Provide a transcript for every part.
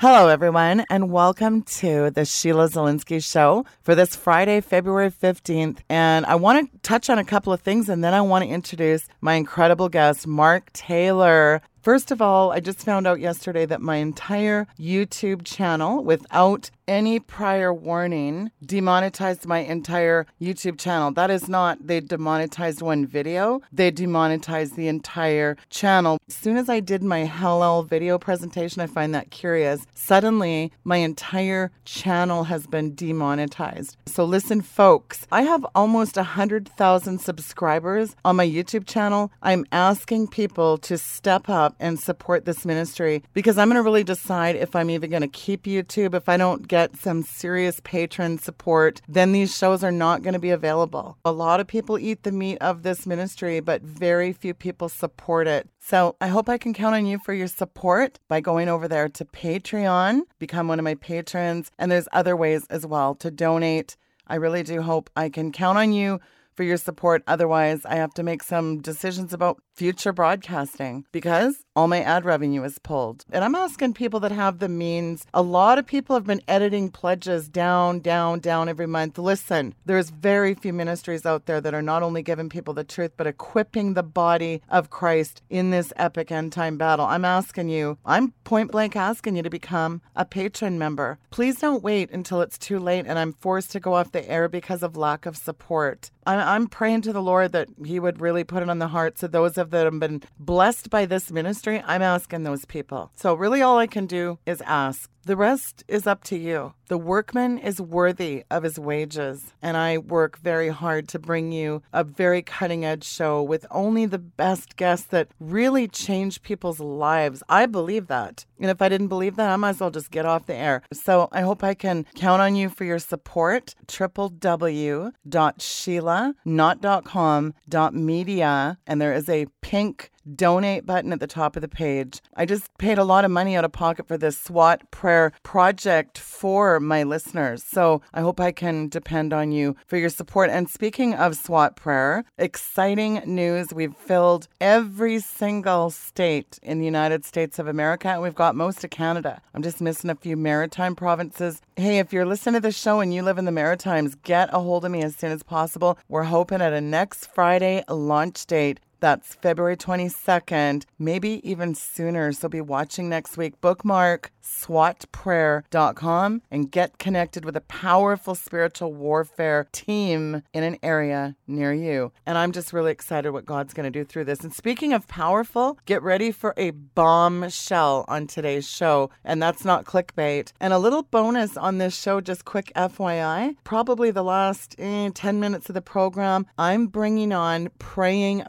Hello, everyone, and welcome to the Sheila Zilinsky Show for this Friday, February 15th. And I want to touch on a couple of things, and then I want to introduce my incredible guest, Mark Taylor. First of all, I just found out yesterday that my entire YouTube channel, without any prior warning, demonetized my entire YouTube channel. That is not, they demonetized one video, they demonetized the entire channel. As soon as I did my Hallel video presentation, I find that curious. Suddenly, my entire channel has been demonetized. So, listen, folks, I have almost 100,000 subscribers on my YouTube channel. I'm asking people to step up and support this ministry because I'm going to really decide if I'm even going to keep YouTube. If I don't get get some serious patron support, then these shows are not going to be available. A lot of people eat the meat of this ministry, but very few people support it. So I hope I can count on you for your support by going over there to Patreon, become one of my patrons, and there's other ways as well to donate. I really do hope I can count on you for your support. Otherwise, I have to make some decisions about future broadcasting because all my ad revenue is pulled. And I'm asking people that have the means. A lot of people have been editing pledges down, down, down every month. Listen, there's very few ministries out there that are not only giving people the truth, but equipping the body of Christ in this epic end time battle. I'm asking you, I'm point blank asking you to become a patron member. Please don't wait until it's too late and I'm forced to go off the air because of lack of support. I'm praying to the Lord that He would really put it on the hearts of those of that have been blessed by this ministry, I'm asking those people. So, really, all I can do is ask. The rest is up to you. The workman is worthy of his wages, and I work very hard to bring you a very cutting edge show with only the best guests that really change people's lives. I believe that. And if I didn't believe that, I might as well just get off the air. So I hope I can count on you for your support. www.sheila, not.com, media, and there is a pink donate button at the top of the page. I just paid a lot of money out of pocket for this SWAT prayer project for my listeners. So I hope I can depend on you for your support. And speaking of SWAT prayer, exciting news. We've filled every single state in the United States of America, and we've got most of Canada. I'm just missing a few maritime provinces. Hey, if you're listening to this show and you live in the Maritimes, get a hold of me as soon as possible. We're hoping at a next Friday launch date that's February 22nd, maybe even sooner. So be watching next week. Bookmark swatprayer.com and get connected with a powerful spiritual warfare team in an area near you. And I'm just really excited what God's going to do through this. And speaking of powerful, get ready for a bombshell on today's show. And that's not clickbait. And a little bonus on this show, just quick FYI, probably the last eh, 10 minutes of the program, I'm bringing on Praying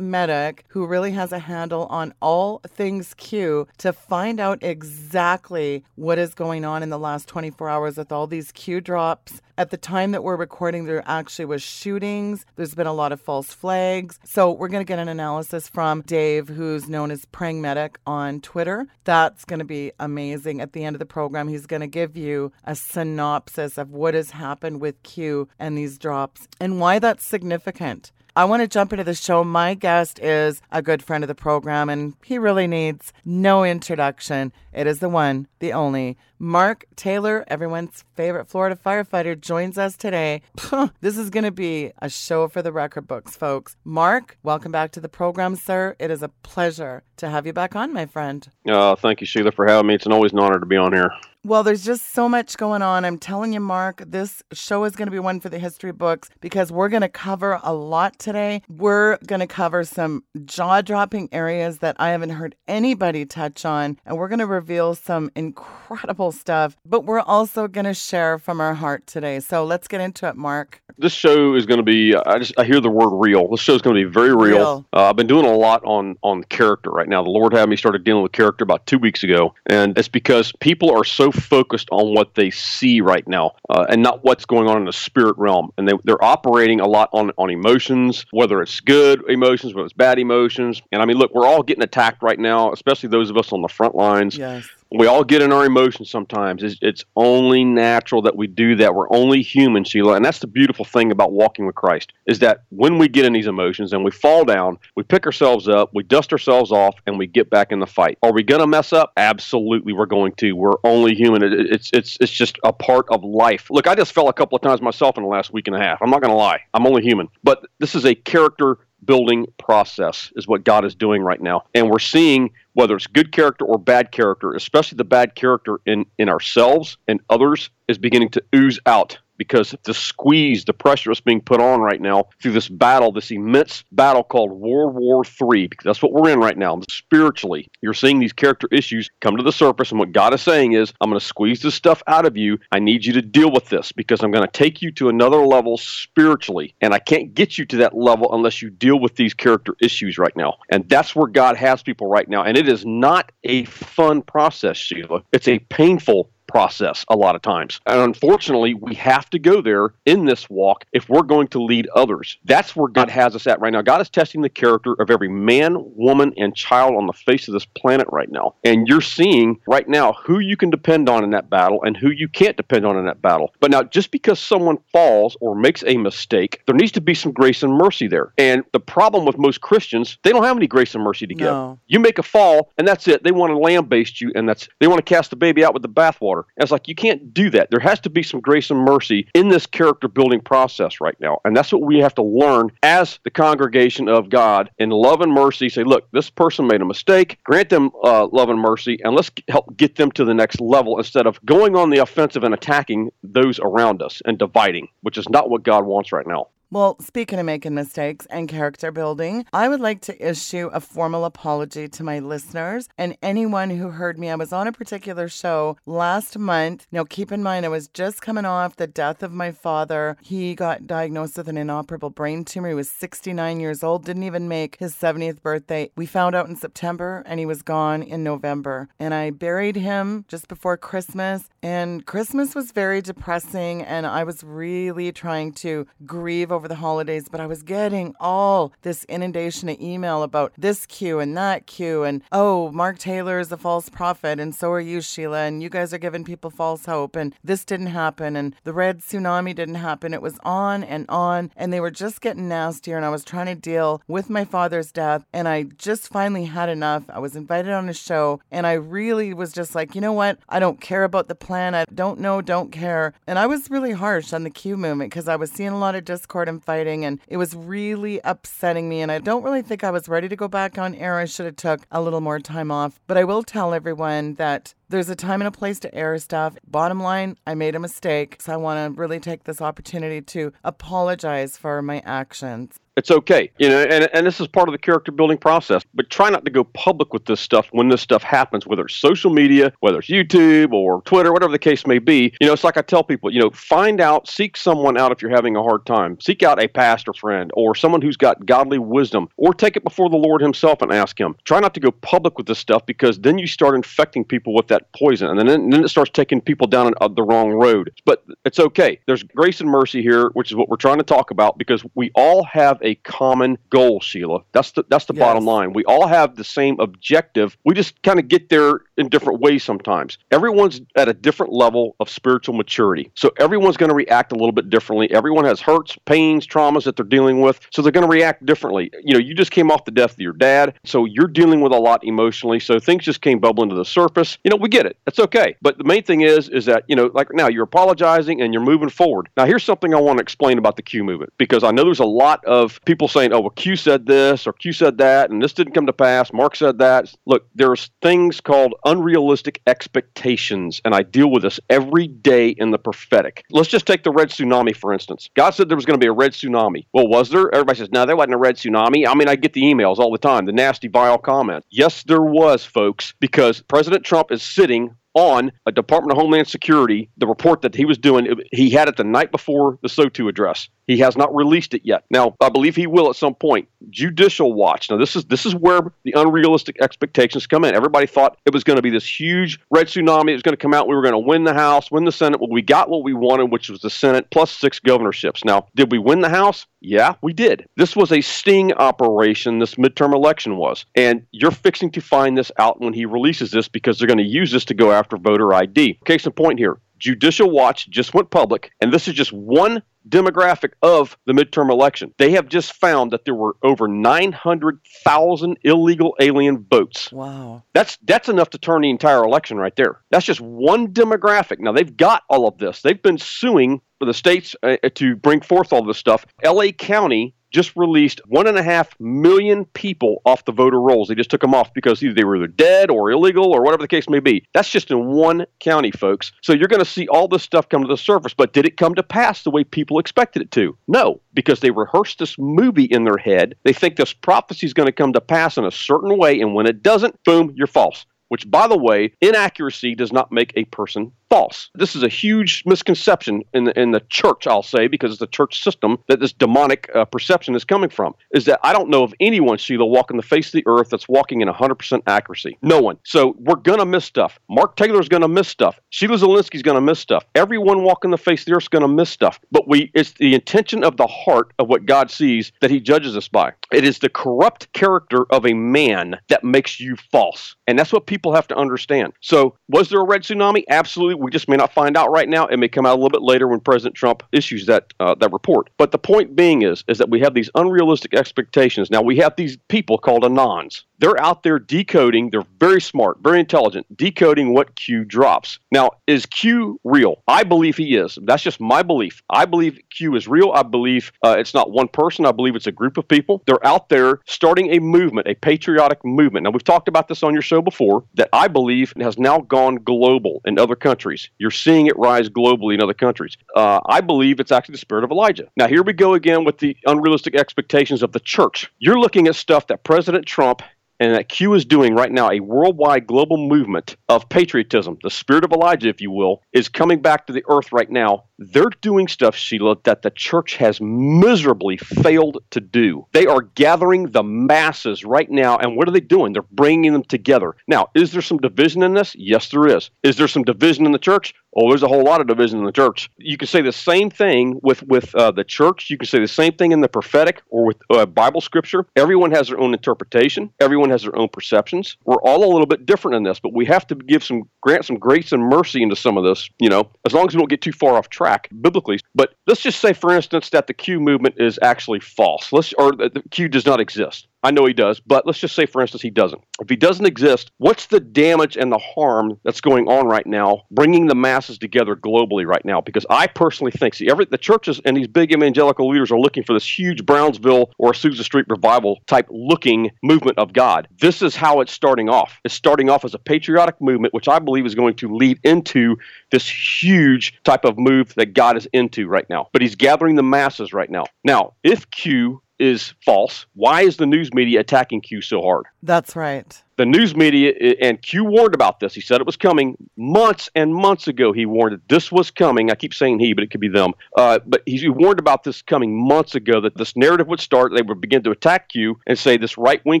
Who really has a handle on all things Q, to find out exactly what is going on in the last 24 hours with all these Q drops. At the time that we're recording, there actually was shootings. There's been a lot of false flags. So we're going to get an analysis from Dave, who's known as Praying Medic on Twitter. That's going to be amazing. At the end of the program, he's going to give you a synopsis of what has happened with Q and these drops and why that's significant. I want to jump into the show. My guest is a good friend of the program, and he really needs no introduction. It is the one, the only, Mark Taylor, everyone's favorite Florida firefighter, joins us today. this is going to be a show for the record books, folks. Mark, welcome back to the program, sir. It is a pleasure to have you back on, my friend. Uh, thank you, Sheila, for having me. It's always an honor to be on here. Well, there's just so much going on. I'm telling you, Mark, this show is going to be one for the history books because we're going to cover a lot today. We're going to cover some jaw dropping areas that I haven't heard anybody touch on, and we're going to reveal some incredible stuff, but we're also going to share from our heart today. So let's get into it, Mark. This show is going to be, I just, I hear the word real. This show is going to be very real. real. Uh, I've been doing a lot on, on character right now. The Lord had me started dealing with character about two weeks ago, and it's because people are so focused on what they see right now uh, and not what's going on in the spirit realm. And they, they're operating a lot on, on emotions, whether it's good emotions, whether it's bad emotions. And I mean, look, we're all getting attacked right now, especially those of us on the front lines. Yes We all get in our emotions sometimes. It's, it's only natural that we do that. We're only human, Sheila. And that's the beautiful thing about walking with Christ is that when we get in these emotions and we fall down, we pick ourselves up, we dust ourselves off, and we get back in the fight. Are we going to mess up? Absolutely, we're going to. We're only human. It, it's it's it's just a part of life. Look, I just fell a couple of times myself in the last week and a half. I'm not going to lie. I'm only human. But this is a character building process is what God is doing right now. And we're seeing whether it's good character or bad character, especially the bad character in, in ourselves and others, is beginning to ooze out because the squeeze, the pressure that's being put on right now through this battle, this immense battle called World War III, because that's what we're in right now. Spiritually, you're seeing these character issues come to the surface, and what God is saying is, I'm going to squeeze this stuff out of you. I need you to deal with this because I'm going to take you to another level spiritually, and I can't get you to that level unless you deal with these character issues right now. And that's where God has people right now. And it is not a fun process, Sheila. It's a painful process a lot of times. And unfortunately, we have to go there in this walk if we're going to lead others. That's where God has us at right now. God is testing the character of every man, woman, and child on the face of this planet right now. And you're seeing right now who you can depend on in that battle and who you can't depend on in that battle. But now, just because someone falls or makes a mistake, there needs to be some grace and mercy there. And the problem with most Christians, they don't have any grace and mercy to give. No. You make a fall, and that's it. They want to lambaste you, and that's they want to cast the baby out with the bathwater water. And it's like, you can't do that. There has to be some grace and mercy in this character building process right now. And that's what we have to learn as the congregation of God in love and mercy. Say, look, this person made a mistake. Grant them uh, love and mercy, and let's help get them to the next level instead of going on the offensive and attacking those around us and dividing, which is not what God wants right now. Well, speaking of making mistakes and character building, I would like to issue a formal apology to my listeners and anyone who heard me. I was on a particular show last month. Now, keep in mind, I was just coming off the death of my father. He got diagnosed with an inoperable brain tumor. He was 69 years old, didn't even make his 70th birthday. We found out in September and he was gone in November. And I buried him just before Christmas. And Christmas was very depressing, and I was really trying to grieve over the holidays, but I was getting all this inundation of email about this Q and that Q, and oh, Mark Taylor is a false prophet, and so are you, Sheila, and you guys are giving people false hope, and this didn't happen, and the red tsunami didn't happen. It was on and on, and they were just getting nastier, and I was trying to deal with my father's death, and I just finally had enough. I was invited on a show, and I really was just like, you know what? I don't care about the plan. I don't know, don't care. And I was really harsh on the Q movement because I was seeing a lot of discord and fighting and it was really upsetting me and I don't really think I was ready to go back on air. I should have took a little more time off. But I will tell everyone that there's a time and a place to air stuff. Bottom line, I made a mistake. So I want to really take this opportunity to apologize for my actions. It's okay, you know, and, and this is part of the character building process. But try not to go public with this stuff when this stuff happens, whether it's social media, whether it's YouTube or Twitter, whatever the case may be. You know, it's like I tell people, you know, find out, seek someone out if you're having a hard time. Seek out a pastor friend or someone who's got godly wisdom, or take it before the Lord Himself and ask Him. Try not to go public with this stuff because then you start infecting people with that poison, and then, and then it starts taking people down uh, the wrong road. But it's okay. There's grace and mercy here, which is what we're trying to talk about because we all have a common goal, Sheila. That's the that's the yes. bottom line. We all have the same objective. We just kind of get there in different ways sometimes. Everyone's at a different level of spiritual maturity. So everyone's going to react a little bit differently. Everyone has hurts, pains, traumas that they're dealing with. So they're going to react differently. You know, you just came off the death of your dad, so you're dealing with a lot emotionally. So things just came bubbling to the surface. You know, we get it. That's okay. But the main thing is is that, you know, like now you're apologizing and you're moving forward. Now here's something I want to explain about the Q movement because I know there's a lot of people saying, "Oh, well Q said this or Q said that and this didn't come to pass. Mark said that." Look, there's things called unrealistic expectations, and I deal with this every day in the prophetic. Let's just take the red tsunami, for instance. God said there was going to be a red tsunami. Well, was there? Everybody says, no, there wasn't a red tsunami. I mean, I get the emails all the time, the nasty, vile comments. Yes, there was, folks, because President Trump is sitting on a Department of Homeland Security, the report that he was doing, he had it the night before the SOTU address. He has not released it yet. Now, I believe he will at some point. Judicial Watch. Now, this is this is where the unrealistic expectations come in. Everybody thought it was going to be this huge red tsunami. It was going to come out. We were going to win the House, win the Senate. Well, we got what we wanted, which was the Senate plus six governorships. Now, did we win the House? Yeah, we did. This was a sting operation, this midterm election was. And you're fixing to find this out when he releases this because they're going to use this to go after voter ID. Case in point here Judicial Watch just went public, and this is just one demographic of the midterm election. They have just found that there were over 900,000 illegal alien votes. Wow. That's that's enough to turn the entire election right there. That's just one demographic. Now they've got all of this. They've been suing for the states uh, to bring forth all this stuff. LA County just released one and a half million people off the voter rolls. They just took them off because either they were either dead or illegal or whatever the case may be. That's just in one county, folks. So you're going to see all this stuff come to the surface. But did it come to pass the way people expected it to? No, because they rehearsed this movie in their head. They think this prophecy is going to come to pass in a certain way, and when it doesn't, boom, you're false which, by the way, inaccuracy does not make a person false. This is a huge misconception in the, in the church, I'll say, because it's the church system that this demonic uh, perception is coming from. Is that I don't know of anyone, Sheila, walking the face of the earth that's walking in 100% accuracy. No one. So we're going to miss stuff. Mark Taylor's going to miss stuff. Sheila Zilinsky's going to miss stuff. Everyone walking the face of the earth is going to miss stuff. But we, it's the intention of the heart of what God sees that He judges us by. It is the corrupt character of a man that makes you false. And that's what people have to understand. So, was there a red tsunami? Absolutely. We just may not find out right now. It may come out a little bit later when President Trump issues that uh, that report. But the point being is, is that we have these unrealistic expectations. Now we have these people called anons. They're out there decoding. They're very smart, very intelligent, decoding what Q drops. Now, is Q real? I believe he is. That's just my belief. I believe Q is real. I believe uh, it's not one person. I believe it's a group of people. They're out there starting a movement, a patriotic movement. Now, we've talked about this on your show before that I believe has now gone global in other countries. You're seeing it rise globally in other countries. Uh, I believe it's actually the spirit of Elijah. Now, here we go again with the unrealistic expectations of the church. You're looking at stuff that President Trump and that Q is doing right now a worldwide global movement of patriotism. The spirit of Elijah, if you will, is coming back to the earth right now. They're doing stuff, Sheila, that the church has miserably failed to do. They are gathering the masses right now, and what are they doing? They're bringing them together. Now, is there some division in this? Yes, there is. Is there some division in the church? Oh, there's a whole lot of division in the church. You can say the same thing with with uh, the church. You can say the same thing in the prophetic or with uh, Bible scripture. Everyone has their own interpretation. Everyone has their own perceptions. We're all a little bit different in this, but we have to give some grant some grace and mercy into some of this. You know, as long as we don't get too far off track biblically. But let's just say, for instance, that the Q movement is actually false. Let's or the Q does not exist. I know he does, but let's just say, for instance, he doesn't. If he doesn't exist, what's the damage and the harm that's going on right now, bringing the masses together globally right now? Because I personally think, see, every the churches and these big evangelical leaders are looking for this huge Brownsville or Azusa Street revival type looking movement of God. This is how it's starting off. It's starting off as a patriotic movement, which I believe is going to lead into this huge type of move that God is into right now. But he's gathering the masses right now. Now, if Q is false. Why is the news media attacking Q so hard? That's right the news media and Q warned about this. He said it was coming months and months ago. He warned that this was coming. I keep saying he, but it could be them. Uh, but he warned about this coming months ago that this narrative would start. They would begin to attack Q and say this right wing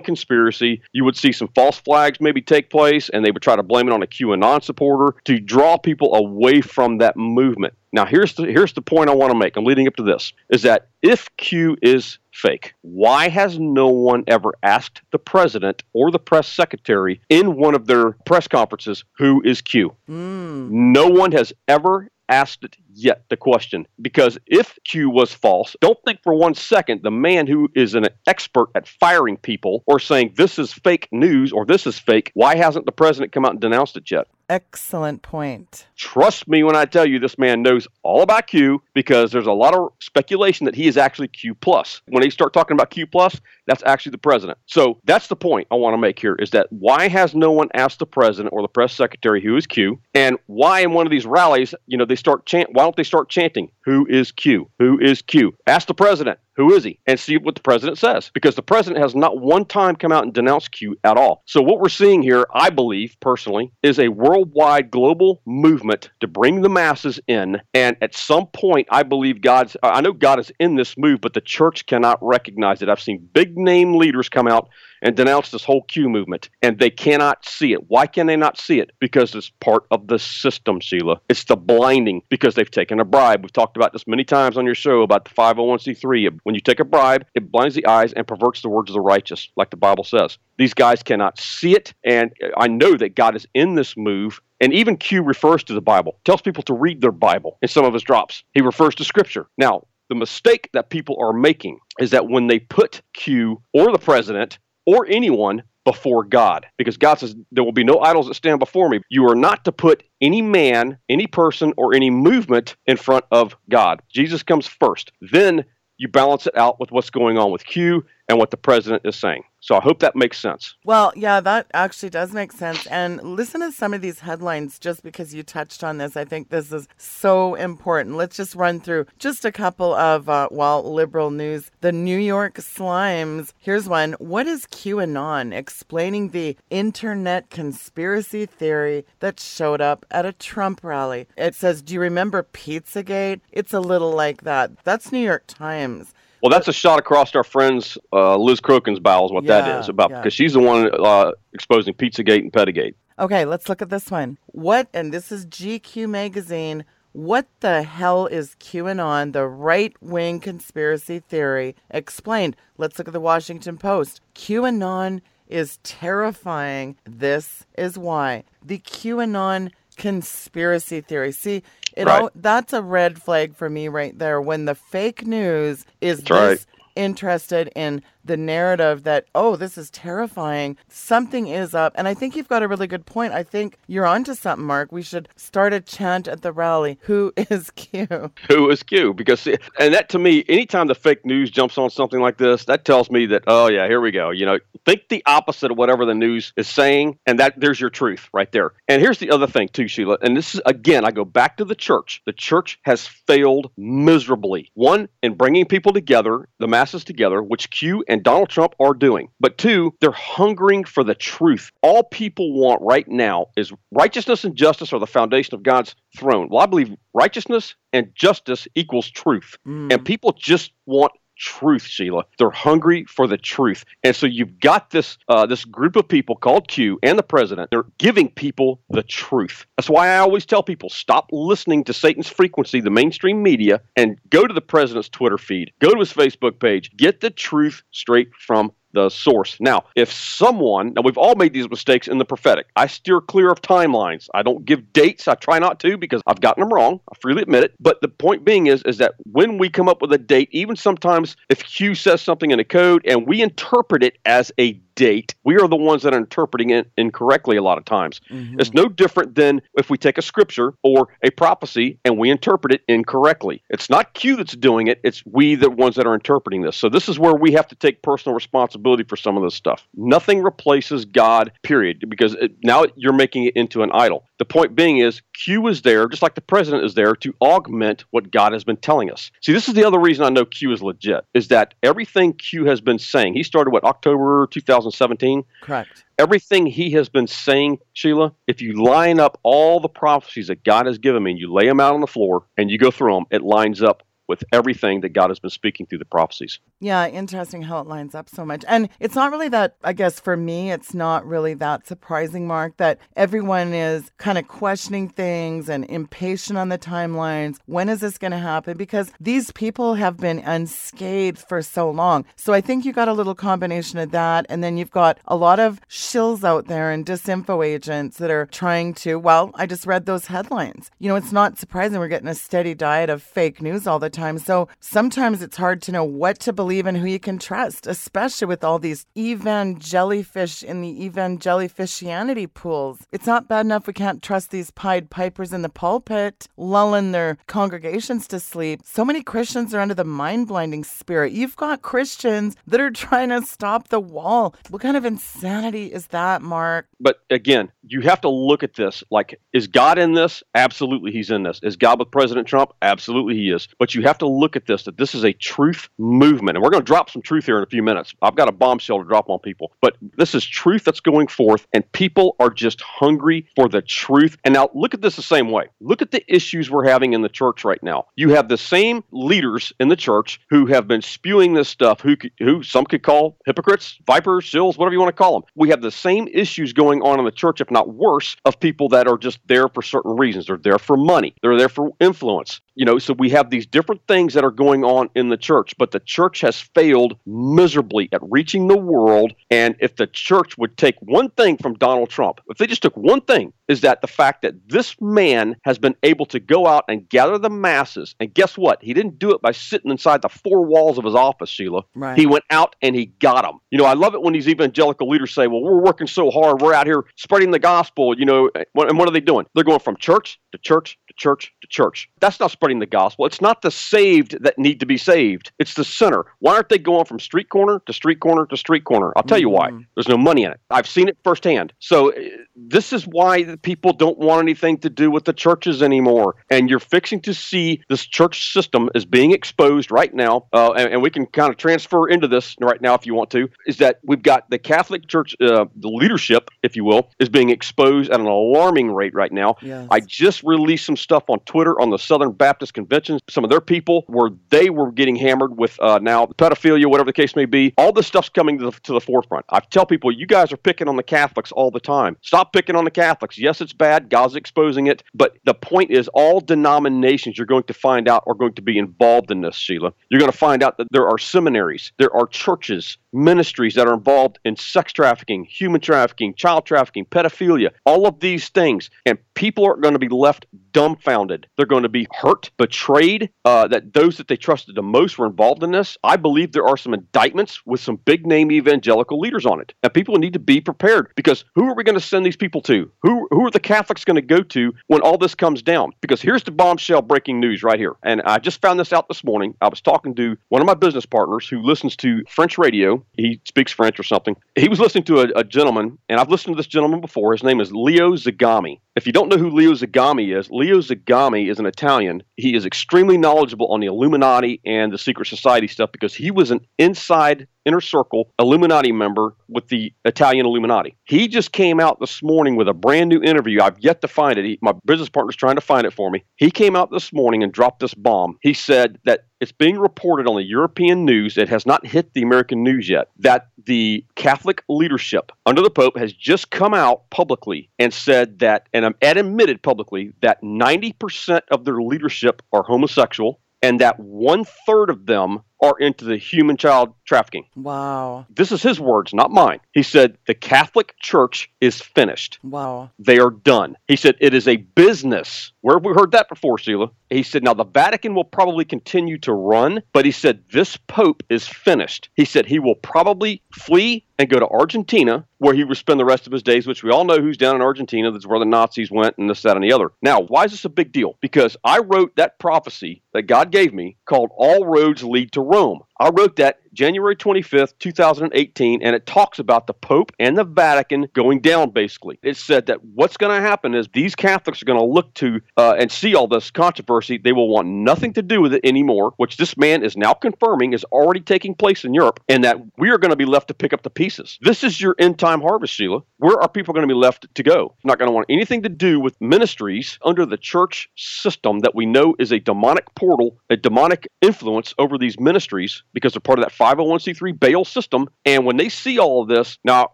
conspiracy. You would see some false flags maybe take place, and they would try to blame it on a QAnon supporter to draw people away from that movement. Now, here's the here's the point I want to make. I'm leading up to this: is that if Q is fake, why has no one ever asked the president or the press secretary in one of their press conferences who is Q? Mm. No one has ever asked it yet the question because if Q was false, don't think for one second the man who is an expert at firing people or saying this is fake news or this is fake, why hasn't the president come out and denounced it yet? Excellent point. Trust me when I tell you this man knows all about Q because there's a lot of speculation that he is actually Q plus. When they start talking about Q plus, That's actually the president. So that's the point I want to make here is that why has no one asked the president or the press secretary who is Q? And why in one of these rallies, you know, they start chant why don't they start chanting, who is Q? Who is Q? Ask the president. Who is he? And see what the president says. Because the president has not one time come out and denounced Q at all. So, what we're seeing here, I believe personally, is a worldwide global movement to bring the masses in. And at some point, I believe God's, I know God is in this move, but the church cannot recognize it. I've seen big name leaders come out and denounce this whole Q movement, and they cannot see it. Why can they not see it? Because it's part of the system, Sheila. It's the blinding because they've taken a bribe. We've talked about this many times on your show about the 501c3. When you take a bribe, it blinds the eyes and perverts the words of the righteous, like the Bible says. These guys cannot see it, and I know that God is in this move and even Q refers to the Bible, tells people to read their Bible in some of his drops. He refers to Scripture. Now, the mistake that people are making is that when they put Q or the president or anyone before God. Because God says, There will be no idols that stand before me. You are not to put any man, any person, or any movement in front of God. Jesus comes first. Then you balance it out with what's going on with Q and what the president is saying. So I hope that makes sense. Well, yeah, that actually does make sense. And listen to some of these headlines just because you touched on this. I think this is so important. Let's just run through just a couple of, uh, well, liberal news. The New York Slimes. Here's one. What is QAnon? Explaining the internet conspiracy theory that showed up at a Trump rally. It says, Do you remember Pizzagate? It's a little like that. That's New York Times. Well, that's a shot across our friends uh, Liz Crokin's bowels. What yeah, that is about yeah. because she's the one uh, exposing PizzaGate and Pedagate. Okay, let's look at this one. What? And this is GQ magazine. What the hell is QAnon, the right wing conspiracy theory? Explained. Let's look at the Washington Post. QAnon is terrifying. This is why. The QAnon conspiracy theory. See, it right. all, that's a red flag for me right there when the fake news is right. interested in the narrative that, oh, this is terrifying. Something is up. And I think you've got a really good point. I think you're onto something, Mark. We should start a chant at the rally. Who is Q? Who is Q? Because, and that to me, anytime the fake news jumps on something like this, that tells me that, oh, yeah, here we go. You know, think the opposite of whatever the news is saying, and that there's your truth right there. And here's the other thing, too, Sheila. And this is, again, I go back to the church. The church has failed miserably. One, in bringing people together, the masses together, which Q and and Donald Trump are doing. But two, they're hungering for the truth. All people want right now is righteousness and justice are the foundation of God's throne. Well, I believe righteousness and justice equals truth. Mm. And people just want truth, Sheila. They're hungry for the truth, and so you've got this uh, this group of people called Q and the president. They're giving people the truth. That's why I always tell people stop listening to Satan's frequency, the mainstream media, and go to the president's Twitter feed, go to his Facebook page, get the truth straight from the source. Now, if someone, now we've all made these mistakes in the prophetic. I steer clear of timelines. I don't give dates. I try not to because I've gotten them wrong. I freely admit it. But the point being is, is that when we come up with a date, even sometimes if Q says something in a code and we interpret it as a date, we are the ones that are interpreting it incorrectly a lot of times. Mm-hmm. It's no different than if we take a scripture or a prophecy and we interpret it incorrectly. It's not Q that's doing it, it's we, the ones that are interpreting this. So this is where we have to take personal responsibility for some of this stuff. Nothing replaces God, period, because it, now you're making it into an idol. The point being is Q is there, just like the president is there, to augment what God has been telling us. See, this is the other reason I know Q is legit, is that everything Q has been saying, he started, what, October 2017? Correct. Everything he has been saying, Sheila, if you line up all the prophecies that God has given me, and you lay them out on the floor and you go through them, it lines up with everything that God has been speaking through the prophecies. Yeah, interesting how it lines up so much. And it's not really that, I guess for me, it's not really that surprising, Mark, that everyone is kind of questioning things and impatient on the timelines. When is this going to happen? Because these people have been unscathed for so long. So I think you got a little combination of that. And then you've got a lot of shills out there and disinfo agents that are trying to, well, I just read those headlines. You know, it's not surprising we're getting a steady diet of fake news all the time So sometimes it's hard to know what to believe and who you can trust, especially with all these jellyfish in the evangelifishianity pools. It's not bad enough we can't trust these Pied Pipers in the pulpit, lulling their congregations to sleep. So many Christians are under the mind blinding spirit. You've got Christians that are trying to stop the wall. What kind of insanity is that, Mark? But again, you have to look at this like, is God in this? Absolutely, he's in this. Is God with President Trump? Absolutely, he is. But you have to look at this that this is a truth movement. And we're going to drop some truth here in a few minutes. I've got a bombshell to drop on people. But this is truth that's going forth, and people are just hungry for the truth. And now look at this the same way. Look at the issues we're having in the church right now. You have the same leaders in the church who have been spewing this stuff, who, who some could call hypocrites, vipers, shills, whatever you want to call them. We have the same issues going on in the church, if not worse, of people that are just there for certain reasons. They're there for money, they're there for influence. You know, so we have these different things that are going on in the church, but the church has failed miserably at reaching the world. And if the church would take one thing from Donald Trump, if they just took one thing, is that the fact that this man has been able to go out and gather the masses. And guess what? He didn't do it by sitting inside the four walls of his office, Sheila. Right. He went out and he got them. You know, I love it when these evangelical leaders say, well, we're working so hard. We're out here spreading the gospel, you know. And what are they doing? They're going from church to church church to church. That's not spreading the gospel. It's not the saved that need to be saved. It's the sinner. Why aren't they going from street corner to street corner to street corner? I'll tell you why. Mm-hmm. There's no money in it. I've seen it firsthand. So eh, this is why people don't want anything to do with the churches anymore. And you're fixing to see this church system is being exposed right now. Uh, and, and, we can kind of transfer into this right now if you want to. Is that we've got the Catholic Church, uh, the leadership, if you will, is being exposed at an alarming rate right now. Yes. I just released some stuff on Twitter on the Southern Baptist Convention. Some of their people where they were getting hammered with uh, now pedophilia, whatever the case may be. All this stuff's coming to the, to the forefront. I tell people, you guys are picking on the Catholics all the time. Stop picking on the Catholics. Yes, it's bad. God's exposing it. But the point is, all denominations you're going to find out are going to be involved in this, Sheila. You're going to find out that there are seminaries, there are churches, ministries that are involved in sex trafficking, human trafficking, child trafficking, pedophilia, all of these things. And people are going to be left dumbfounded. They're going to be hurt, betrayed, uh, that those that they trusted the most were involved in this. I believe there are some indictments with some big name evangelical leaders on it. And people need to be prepared because who are we going to send these people to? Who, who are the Catholics going to go to when all this comes down? Because here's the bombshell breaking news right here. And I just found this out this morning. I was talking to one of my business partners who listens to French radio. He speaks French or something. He was listening to a, a gentleman, and I've listened to this gentleman before. His name is Leo Zagami. If you don't know who Leo Zagami is, Leo Zagami is an Italian. He is extremely knowledgeable on the Illuminati and the secret society stuff because he was an inside inner circle Illuminati member with the Italian Illuminati. He just came out this morning with a brand new interview. I've yet to find it. He, my business partner's trying to find it for me. He came out this morning and dropped this bomb. He said that it's being reported on the European news. It has not hit the American news yet. That the Catholic leadership under the Pope has just come out publicly and said that, and um, admitted publicly that 90% of their leadership are homosexual and that one third of them are into the human child trafficking. Wow. This is his words, not mine. He said, The Catholic Church is finished. Wow. They are done. He said, It is a business. Where have we heard that before, Sheila? He said, Now the Vatican will probably continue to run, but he said, This Pope is finished. He said, He will probably flee and go to Argentina, where he will spend the rest of his days, which we all know who's down in Argentina. That's where the Nazis went and this, that, and the other. Now, why is this a big deal? Because I wrote that prophecy that God gave me called All Roads Lead to Rome. I wrote that January 25th, 2018, and it talks about the Pope and the Vatican going down, basically. It said that what's going to happen is these Catholics are going to look to uh, and see all this controversy. They will want nothing to do with it anymore, which this man is now confirming is already taking place in Europe, and that we are going to be left to pick up the pieces. This is your end time harvest, Sheila. Where are people going to be left to go? Not going to want anything to do with ministries under the church system that we know is a demonic portal, a demonic influence over these ministries because they're part of that 501c3 Baal system. And when they see all of this, now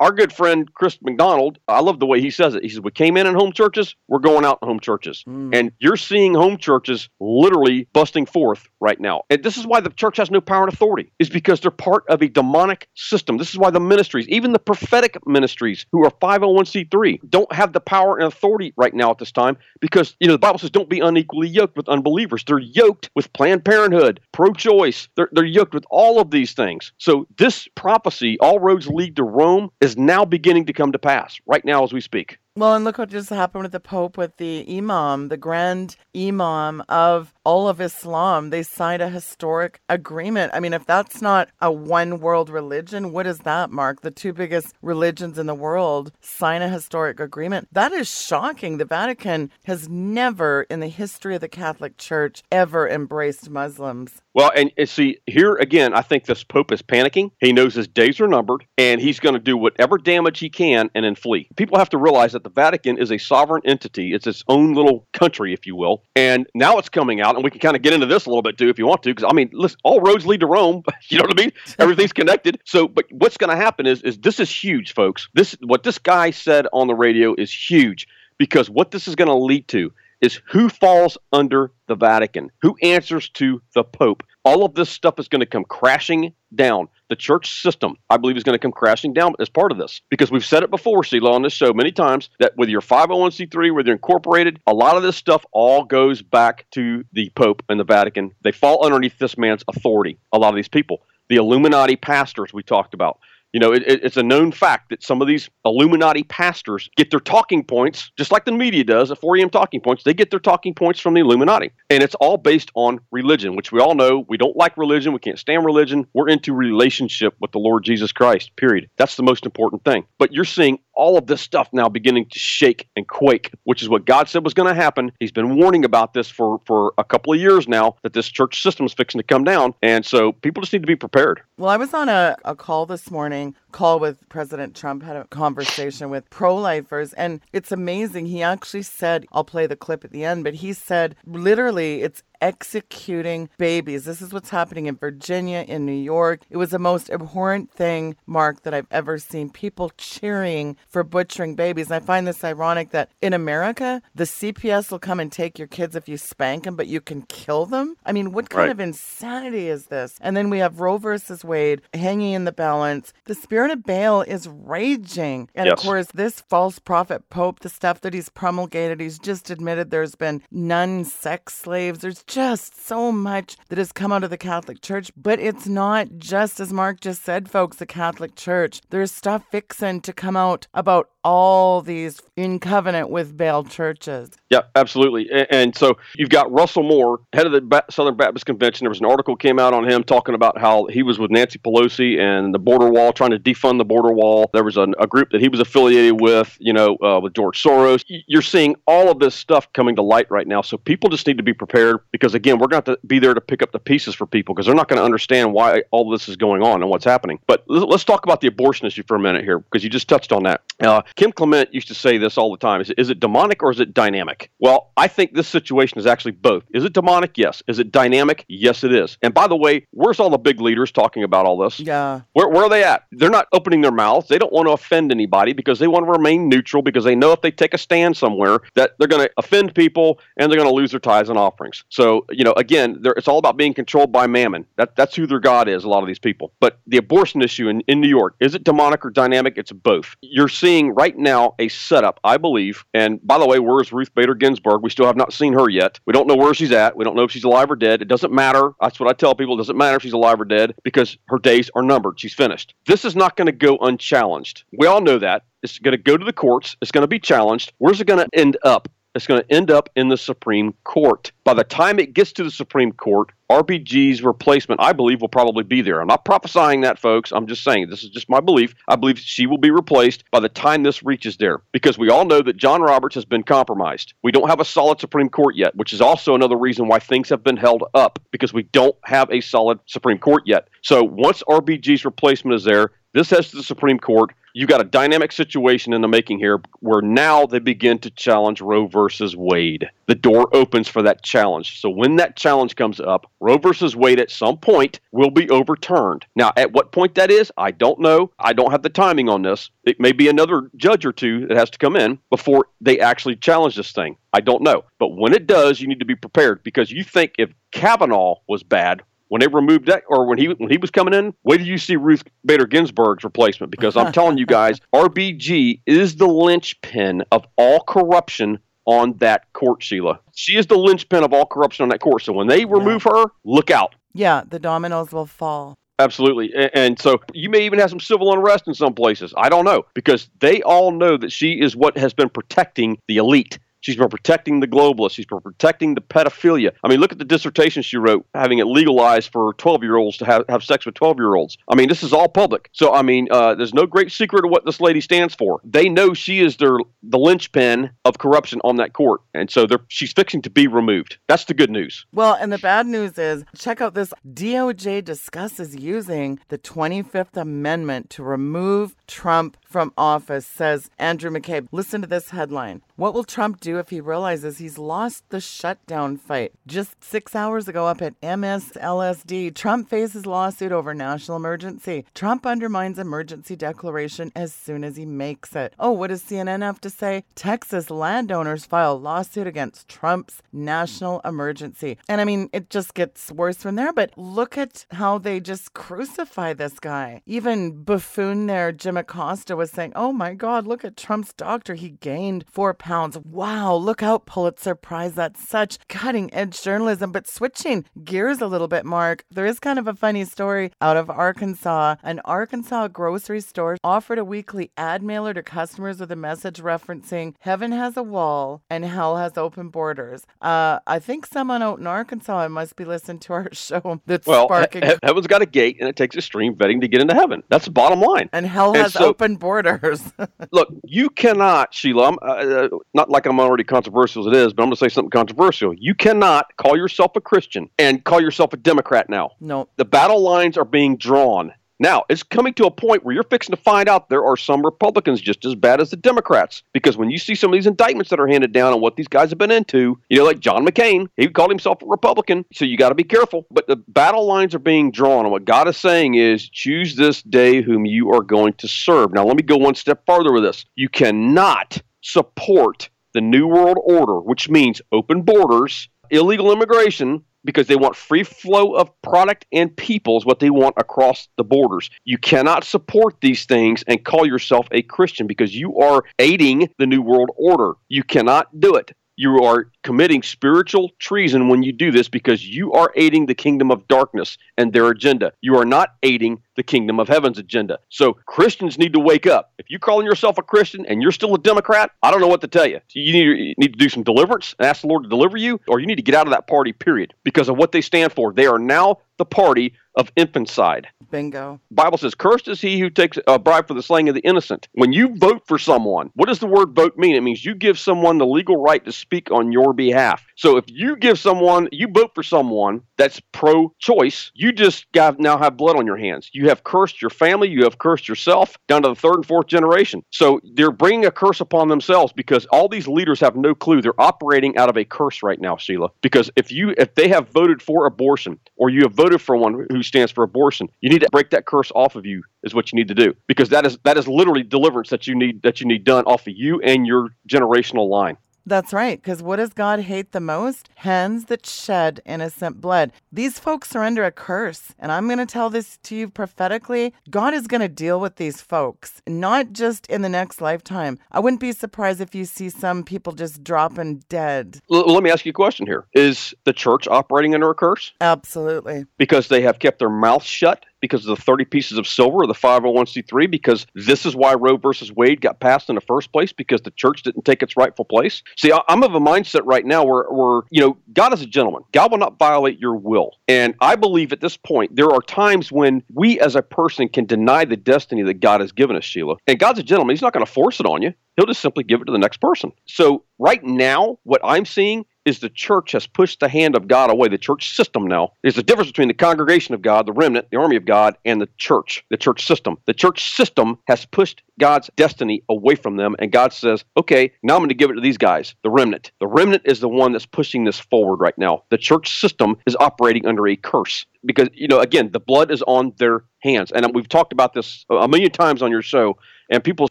our good friend Chris McDonald, I love the way he says it. He says, We came in in home churches, we're going out in home churches. Mm. And you're seeing home churches literally busting forth right now. And this is why the church has no power and authority, is because they're part of a demonic system. This is why the ministries, even the prophetic ministries who are 501c3, don't have the power and authority right now at this time because, you know, the Bible says don't be unequally yoked with unbelievers. They're yoked with Planned Parenthood, pro choice, they're, they're yoked with all of these things. So this prophecy, all roads lead to Rome, is now beginning to come to pass right now as we speak. Well, and look what just happened with the Pope, with the Imam, the Grand Imam of all of Islam. They signed a historic agreement. I mean, if that's not a one world religion, what is that, Mark? The two biggest religions in the world sign a historic agreement. That is shocking. The Vatican has never, in the history of the Catholic Church, ever embraced Muslims. Well, and, and see, here again, I think this Pope is panicking. He knows his days are numbered, and he's going to do whatever damage he can and then flee. People have to realize that the Vatican is a sovereign entity. It's its own little country, if you will. And now it's coming out, and we can kind of get into this a little bit too, if you want to, because I mean, listen, all roads lead to Rome. you know what I mean? Everything's connected. So, but what's going to happen is, is this is huge, folks. This what this guy said on the radio is huge because what this is going to lead to is who falls under the Vatican, who answers to the Pope. All of this stuff is going to come crashing down. The church system, I believe, is going to come crashing down as part of this because we've said it before, Sheila, on this show many times that whether you're 501c3, whether you're incorporated, a lot of this stuff all goes back to the Pope and the Vatican. They fall underneath this man's authority, a lot of these people. The Illuminati pastors we talked about you know, it, it's a known fact that some of these Illuminati pastors get their talking points, just like the media does at 4 a.m. talking points. They get their talking points from the Illuminati. And it's all based on religion, which we all know we don't like religion. We can't stand religion. We're into relationship with the Lord Jesus Christ, period. That's the most important thing. But you're seeing all of this stuff now beginning to shake and quake, which is what God said was going to happen. He's been warning about this for, for a couple of years now that this church system is fixing to come down. And so people just need to be prepared. Well, I was on a, a call this morning, call with President Trump, had a conversation with pro lifers, and it's amazing. He actually said, I'll play the clip at the end, but he said literally it's executing babies. This is what's happening in Virginia, in New York. It was the most abhorrent thing, Mark, that I've ever seen. People cheering for butchering babies. And I find this ironic that in America, the CPS will come and take your kids if you spank them, but you can kill them. I mean, what kind right. of insanity is this? And then we have Roe versus Wade hanging in the balance. The spirit of Baal is raging. And yes. of course, this false prophet Pope, the stuff that he's promulgated, he's just admitted there's been nun sex slaves. There's just so much that has come out of the Catholic Church, but it's not just as Mark just said, folks, the Catholic Church. There's stuff fixing to come out about all these in covenant with Baal churches. Yeah, absolutely. And, and so you've got Russell Moore, head of the ba- Southern Baptist Convention. There was an article came out on him talking about how he was with Nancy Pelosi and the border wall, trying to defund the border wall. There was a, a group that he was affiliated with, you know, uh, with George Soros. You're seeing all of this stuff coming to light right now. So people just need to be prepared because, again, we're going to be there to pick up the pieces for people because they're not going to understand why all this is going on and what's happening. But let's talk about the abortion issue for a minute here because you just touched on that. Uh, Kim Clement used to say this all the time. Is it, is it demonic or is it dynamic? Well, I think this situation is actually both. Is it demonic? Yes. Is it dynamic? Yes, it is. And by the way, where's all the big leaders talking about all this? Yeah. Where, where are they at? They're not opening their mouths. They don't want to offend anybody because they want to remain neutral because they know if they take a stand somewhere that they're going to offend people and they're going to lose their tithes and offerings. So, you know, again, it's all about being controlled by mammon. That, that's who their God is, a lot of these people. But the abortion issue in, in New York, is it demonic or dynamic? It's both. You're seeing right now a setup, I believe. And by the way, where's Ruth Bader Ginsburg? We still have not seen her yet. We don't know where she's at. We don't know if she's alive or dead. It doesn't matter. That's what I tell people. It doesn't matter if she's alive or dead because her days are numbered. She's finished. This is not going to go unchallenged. We all know that. It's going to go to the courts. It's going to be challenged. Where's it going to end up? It's going to end up in the Supreme Court. By the time it gets to the Supreme Court, RBG's replacement, I believe, will probably be there. I'm not prophesying that, folks. I'm just saying this is just my belief. I believe she will be replaced by the time this reaches there because we all know that John Roberts has been compromised. We don't have a solid Supreme Court yet, which is also another reason why things have been held up because we don't have a solid Supreme Court yet. So once RBG's replacement is there, this heads to the Supreme Court. You've got a dynamic situation in the making here where now they begin to challenge Roe versus Wade. The door opens for that challenge. So when that challenge comes up, Roe versus Wade at some point will be overturned. Now, at what point that is, I don't know. I don't have the timing on this. It may be another judge or two that has to come in before they actually challenge this thing. I don't know. But when it does, you need to be prepared because you think if Kavanaugh was bad, when they removed that or when he when he was coming in, wait till you see Ruth Bader Ginsburg's replacement because I'm telling you guys, RBG is the linchpin of all corruption on that court, Sheila. She is the linchpin of all corruption on that court. So when they remove yeah. her, look out. Yeah, the dominoes will fall. Absolutely. And, and, so you may even have some civil unrest in some places. I don't know because they all know that she is what has been protecting the elite. She's been protecting the globalists. She's been protecting the pedophilia. I mean, look at the dissertation she wrote, having it legalized for 12 year olds to have, have sex with 12 year olds. I mean, this is all public. So, I mean, uh, there's no great secret of what this lady stands for. They know she is their the linchpin of corruption on that court. And so she's fixing to be removed. That's the good news. Well, and the bad news is check out this DOJ discusses using the 25th Amendment to remove Trump from office, says Andrew McCabe. Listen to this headline. What will Trump do if he realizes he's lost the shutdown fight? Just six hours ago, up at MSLSD, Trump faces lawsuit over national emergency. Trump undermines emergency declaration as soon as he makes it. Oh, what does CNN have to say? Texas landowners file lawsuit against Trump's national emergency. And I mean, it just gets worse from there, but look at how they just crucify this guy. Even buffoon there, Jim Acosta was saying, oh my God, look at Trump's doctor. He gained four pounds. Wow, look out, Pulitzer Prize. That's such cutting edge journalism. But switching gears a little bit, Mark, there is kind of a funny story out of Arkansas. An Arkansas grocery store offered a weekly ad mailer to customers with a message referencing heaven has a wall and hell has open borders. Uh, I think someone out in Arkansas must be listening to our show that's well, sparking. He- heaven's got a gate and it takes a extreme vetting to get into heaven. That's the bottom line. And hell has so, open borders. look, you cannot, Sheila, uh, uh not like I'm already controversial as it is, but I'm going to say something controversial. You cannot call yourself a Christian and call yourself a Democrat now. No. The battle lines are being drawn. Now, it's coming to a point where you're fixing to find out there are some Republicans just as bad as the Democrats. Because when you see some of these indictments that are handed down on what these guys have been into, you know, like John McCain, he called himself a Republican, so you got to be careful. But the battle lines are being drawn, and what God is saying is choose this day whom you are going to serve. Now, let me go one step farther with this. You cannot support the New World Order, which means open borders, illegal immigration, because they want free flow of product and people is what they want across the borders. You cannot support these things and call yourself a Christian because you are aiding the New World Order. You cannot do it. You are committing spiritual treason when you do this because you are aiding the kingdom of darkness and their agenda. You are not aiding the kingdom of heaven's agenda. So Christians need to wake up. If you're calling yourself a Christian and you're still a Democrat, I don't know what to tell you. You need, you need to do some deliverance and ask the Lord to deliver you, or you need to get out of that party, period, because of what they stand for. They are now the party of infanticide. Bingo. Bible says, "Cursed is he who takes a bribe for the slaying of the innocent." When you vote for someone, what does the word vote mean? It means you give someone the legal right to speak on your behalf. So if you give someone, you vote for someone that's pro-choice, you just got, now have blood on your hands. You have cursed your family, you have cursed yourself down to the third and fourth generation. So they're bringing a curse upon themselves because all these leaders have no clue. They're operating out of a curse right now, Sheila. Because if you if they have voted for abortion or you have voted for one who stands for abortion, you need to break that curse off of you is what you need to do because that is that is literally deliverance that you need that you need done off of you and your generational line. That's right, because what does God hate the most? Hands that shed innocent blood. These folks are under a curse. And I'm going to tell this to you prophetically God is going to deal with these folks, not just in the next lifetime. I wouldn't be surprised if you see some people just dropping dead. L- let me ask you a question here Is the church operating under a curse? Absolutely. Because they have kept their mouth shut because of the 30 pieces of silver of the 501c3 because this is why Roe versus Wade got passed in the first place because the church didn't take its rightful place. See, I'm of a mindset right now where, where you know, God is a gentleman. God will not violate your will. And I believe at this point, there are times when we as a person can deny the destiny that God has given us, Sheila. And God's a gentleman. He's not going to force it on you. He'll just simply give it to the next person. So right now, what I'm seeing is the church has pushed the hand of God away. The church system now. There's a difference between the congregation of God, the remnant, the army of God, and the church, the church system. The church system has pushed God's destiny away from them, and God says, okay, now I'm going to give it to these guys, the remnant. The remnant is the one that's pushing this forward right now. The church system is operating under a curse because, you know, again, the blood is on their hands. And um, we've talked about this a million times on your show and people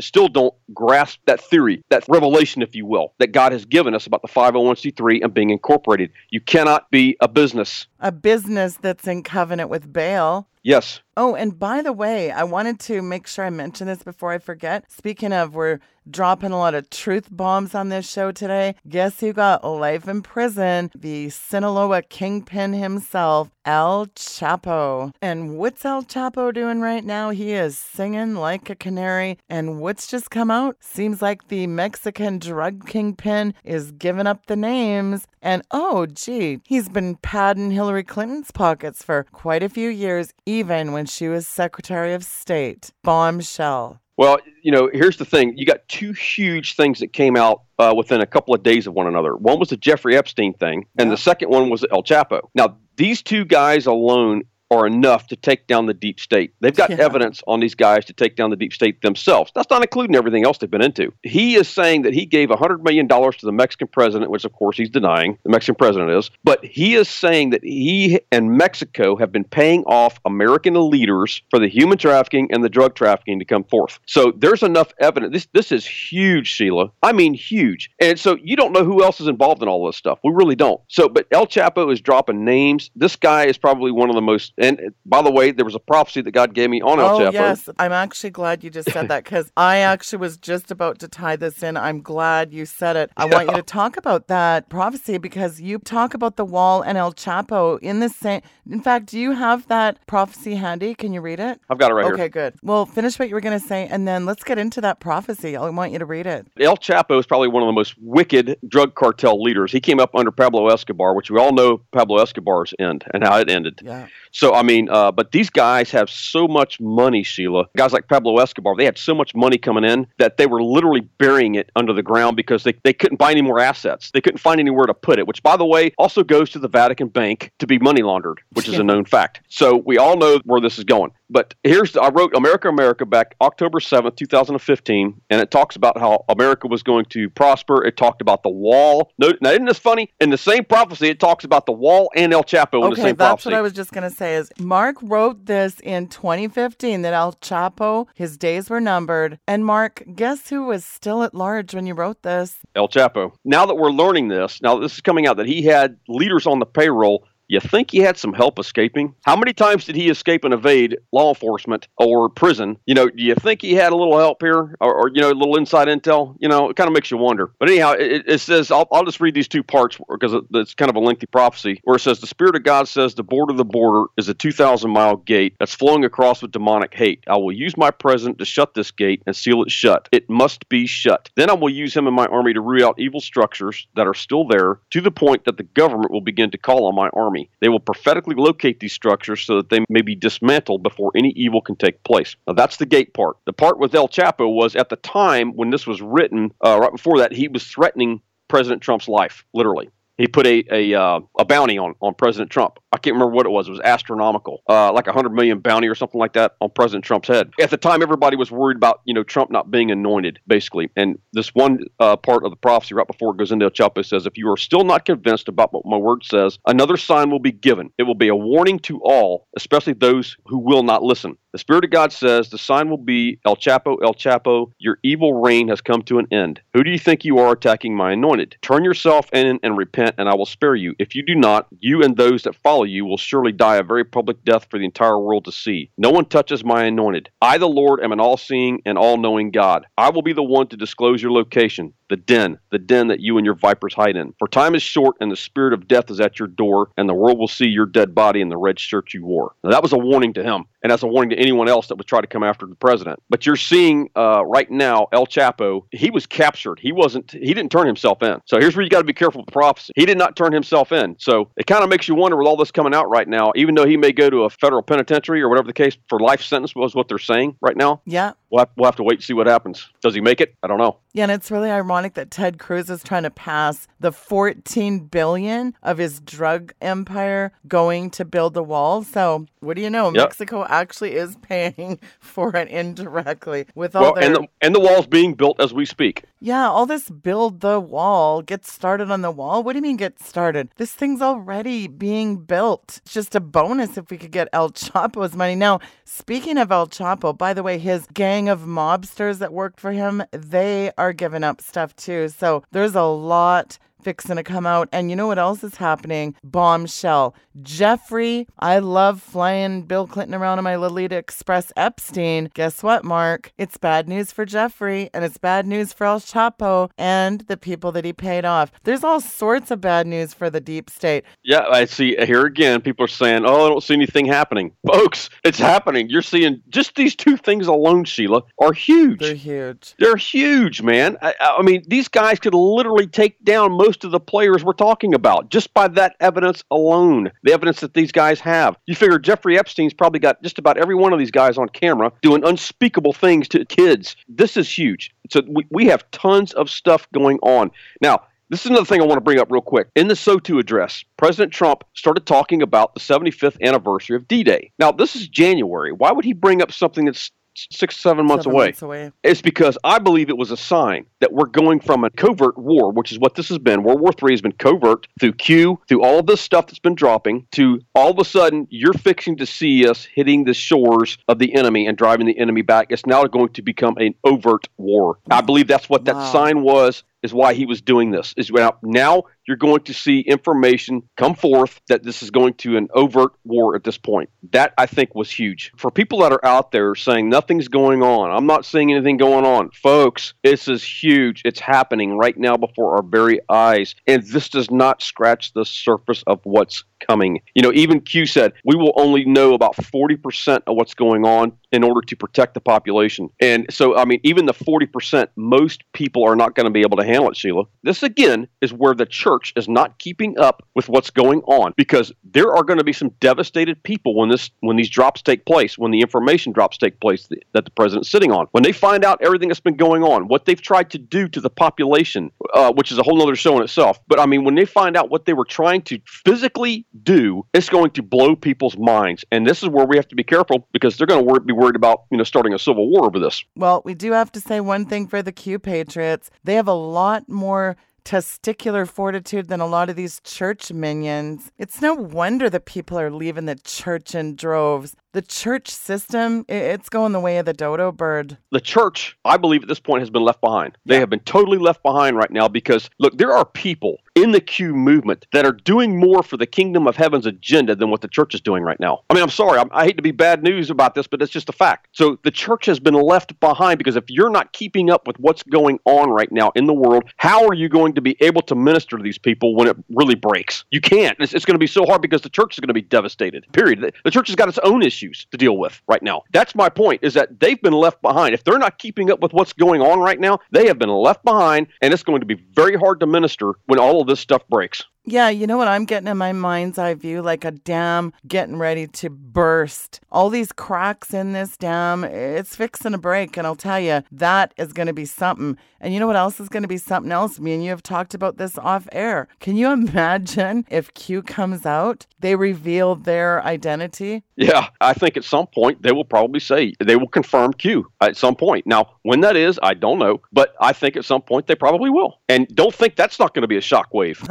still don't grasp that theory, that revelation, if you will, that God has given us about the 501c3 and being incorporated. You cannot be a business. A business that's in covenant with Baal. Yes. Oh, and by the way, I wanted to make sure I mention this before I forget. Speaking of, we're dropping a lot of truth bombs on this show today. Guess who got life in prison? The Sinaloa kingpin himself, El Chapo. And what's El Chapo doing right now? He is singing like a canary. And what's just come out? Seems like the Mexican drug kingpin is giving up the names. And oh, gee, he's been padding Hillary Clinton's pockets for quite a few years, even when she was Secretary of State. Bombshell. Well, you know, here's the thing. You got two huge things that came out uh, within a couple of days of one another. One was the Jeffrey Epstein thing, and yeah. the second one was El Chapo. Now, these two guys alone are enough to take down the deep state. They've got yeah. evidence on these guys to take down the deep state themselves. That's not including everything else they've been into. He is saying that he gave $100 million to the Mexican president, which of course he's denying, the Mexican president is. But he is saying that he and Mexico have been paying off American leaders for the human trafficking and the drug trafficking to come forth. So there's enough evidence. This, this is huge, Sheila. I mean, huge. And so you don't know who else is involved in all this stuff. We really don't. So, but El Chapo is dropping names. This guy is probably one of the most and uh, by the way, there was a prophecy that God gave me on El oh, Chapo. yes. I'm actually glad you just said that because I actually was just about to tie this in. I'm glad you said it. I yeah. want you to talk about that prophecy because you talk about the wall and El Chapo in the same. In fact, do you have that prophecy handy? Can you read it? I've got it right okay, here. Okay, good. Well, finish what you were going to say and then let's get into that prophecy. I want you to read it. El Chapo is probably one of the most wicked drug cartel leaders. He came up under Pablo Escobar, which we all know Pablo Escobar's end and how it ended. Yeah. So, I mean, uh, but these guys have so much money, Sheila. Guys like Pablo Escobar, they had so much money coming in that they were literally burying it under the ground because they, they couldn't buy any more assets. They couldn't find anywhere to put it, which, by the way, also goes to the Vatican Bank to be money laundered, which is a known fact. So we all know where this is going. But here's I wrote America America back October 7th, 2015, and it talks about how America was going to prosper. It talked about the wall. No, now isn't this funny? In the same prophecy, it talks about the wall and El Chapo okay, in the same that's prophecy. what I was just going to say is Mark wrote this in 2015 that El Chapo, his days were numbered. And Mark, guess who was still at large when you wrote this? El Chapo. Now that we're learning this, now this is coming out that he had leaders on the payroll you think he had some help escaping? How many times did he escape and evade law enforcement or prison? You know, do you think he had a little help here or, or you know, a little inside intel? You know, it kind of makes you wonder. But anyhow, it, it says, I'll, I'll, just read these two parts because it's kind of a lengthy prophecy where it says, The Spirit of God says, The border of the border is a 2,000 mile gate that's flowing across with demonic hate. I will use my presence to shut this gate and seal it shut. It must be shut. Then I will use him and my army to root out evil structures that are still there to the point that the government will begin to call on my army. They will prophetically locate these structures so that they may be dismantled before any evil can take place. Now, that's the gate part. The part with El Chapo was at the time when this was written, uh, right before that, he was threatening President Trump's life, literally he put a a, uh, a bounty on on President Trump. I can't remember what it was. It was astronomical, uh, like a hundred million bounty or something like that on President Trump's head. At the time, everybody was worried about you know Trump not being anointed, basically. And this one uh, part of the prophecy right before it goes into El Chapo says, "If you are still not convinced about what my word says, another sign will be given. It will be a warning to all, especially those who will not listen." The Spirit of God says the sign will be El Chapo, El Chapo, your evil reign has come to an end. Who do you think you are attacking my anointed? Turn yourself in and repent, and I will spare you. If you do not, you and those that follow you will surely die a very public death for the entire world to see. No one touches my anointed. I, the Lord, am an all seeing and all knowing God. I will be the one to disclose your location the den, the den that you and your vipers hide in. For time is short, and the spirit of death is at your door, and the world will see your dead body in the red shirt you wore. Now, that was a warning to him, and that's a warning to anyone else that would try to come after the president. But you're seeing uh, right now, El Chapo, he was captured. He wasn't, he didn't turn himself in. So here's where you got to be careful with prophecy. He did not turn himself in. So it kind of makes you wonder with all this coming out right now, even though he may go to a federal penitentiary or whatever the case for life sentence was what they're saying right now. Yeah we'll have, we'll have to wait and see what happens. Does he make it? I don't know. Yeah, and it's really ironic that Ted Cruz is trying to pass the 14 billion of his drug empire going to build the wall. So, what do you know? Yep. Mexico actually is paying for it indirectly with all well, their... and the, and the wall's being built as we speak. Yeah, all this build the wall, get started on the wall. What do you mean get started? This thing's already being built. It's just a bonus if we could get El Chapo's money. Now, speaking of El Chapo, by the way, his gang of mobsters that worked for him, they are giving up stuff too. So there's a lot fixing to come out. And you know what else is happening? Bombshell. Jeffrey, I love flying Bill Clinton around in my Lolita Express Epstein. Guess what, Mark? It's bad news for Jeffrey, and it's bad news for El Chapo and the people that he paid off. There's all sorts of bad news for the deep state. Yeah, I see here again, people are saying, oh, I don't see anything happening. Folks, it's happening. You're seeing just these two things alone, Sheila, are huge. They're huge. They're huge, man. I, I mean, these guys could literally take down most most of the players we're talking about just by that evidence alone, the evidence that these guys have. You figure Jeffrey Epstein's probably got just about every one of these guys on camera doing unspeakable things to kids. This is huge. So we, we have tons of stuff going on. Now, this is another thing I want to bring up real quick. In the SOTU address, President Trump started talking about the 75th anniversary of D Day. Now, this is January. Why would he bring up something that's six, seven months seven away. months away. It's because I believe it was a sign that we're going from a covert war, which is what this has been. World War III has been covert through Q, through all of this stuff that's been dropping, to all of a sudden you're fixing to see us hitting the shores of the enemy and driving the enemy back. It's now going to become an overt war. I believe that's what that wow. sign was is why he was doing this. Is now you're going to see information come forth that this is going to an overt war at this point. That I think was huge. For people that are out there saying nothing's going on, I'm not seeing anything going on. Folks, this is huge. It's happening right now before our very eyes. And this does not scratch the surface of what's coming. You know, even Q said we will only know about 40% of what's going on in order to protect the population. And so, I mean, even the 40%, most people are not going to be able to handle it, Sheila. This, again, is where the church is not keeping up with what's going on because there are going to be some devastated people when this when these drops take place, when the information drops take place that the president's sitting on. When they find out everything that's been going on, what they've tried to do to the population, uh, which is a whole other show in itself. But I mean, when they find out what they were trying to physically do, it's going to blow people's minds. And this is where we have to be careful because they're going to be worried about, you know, starting a civil war over this. Well, we do have to say one thing for the Q Patriots. They have a lot more testicular fortitude than a lot of these church minions. It's no wonder that people are leaving the church in droves the church system, it's going the way of the dodo bird. The church, I believe at this point, has been left behind. They yeah. have been totally left behind right now because, look, there are people in the Q movement that are doing more for the kingdom of heaven's agenda than what the church is doing right now. I mean, I'm sorry, I'm, i hate to be bad news about this, but it's just a fact. So the church has been left behind because if you're not keeping up with what's going on right now in the world, how are you going to be able to minister to these people when it really breaks? You can't. It's, it's going to be so hard because the church is going to be devastated, period. The church has got its own issues issues to deal with right now. That's my point is that they've been left behind. If they're not keeping up with what's going on right now, they have been left behind and it's going to be very hard to minister when all of this stuff breaks. Yeah, you know what I'm getting in my mind's eye view? Like a dam getting ready to burst. All these cracks in this dam, it's fixing to break. And I'll tell you, that is going to be something. And you know what else is going to be something else? Me and you have talked about this off air. Can you imagine if Q comes out, they reveal their identity? Yeah, I think at some point they will probably say, they will confirm Q at some point. Now, when that is, I don't know. But I think at some point they probably will. And don't think that's not going to be a shockwave.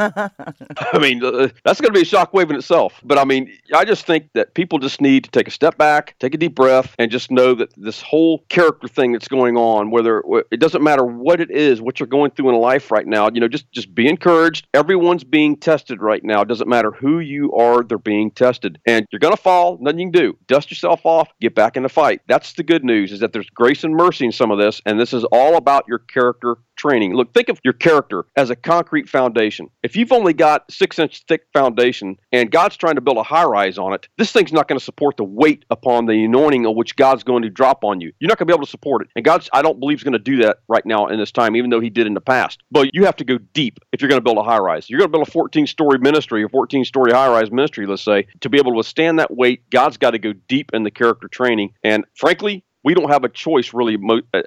I mean, uh, that's going to be a shockwave in itself. But I mean, I just think that people just need to take a step back, take a deep breath, and just know that this whole character thing that's going on, whether it doesn't matter what it is, what you're going through in life right now, you know, just just be encouraged. Everyone's being tested right now. It doesn't matter who you are, they're being tested, and you're going to fall. Nothing you can do. Dust yourself off, get back in the fight. That's the good news. Is that there's grace and mercy in some of this, and this is all about your character training. Look, think of your character as a concrete foundation. If you've only got six inch thick foundation and God's trying to build a high rise on it, this thing's not going to support the weight upon the anointing of which God's going to drop on you. You're not going to be able to support it. And God's, I don't believe, is going to do that right now in this time, even though He did in the past. But you have to go deep if you're going to build a high rise. You're going to build a 14 story ministry, a 14 story high rise ministry, let's say, to be able to withstand that weight. God's got to go deep in the character training. And frankly, we don't have a choice really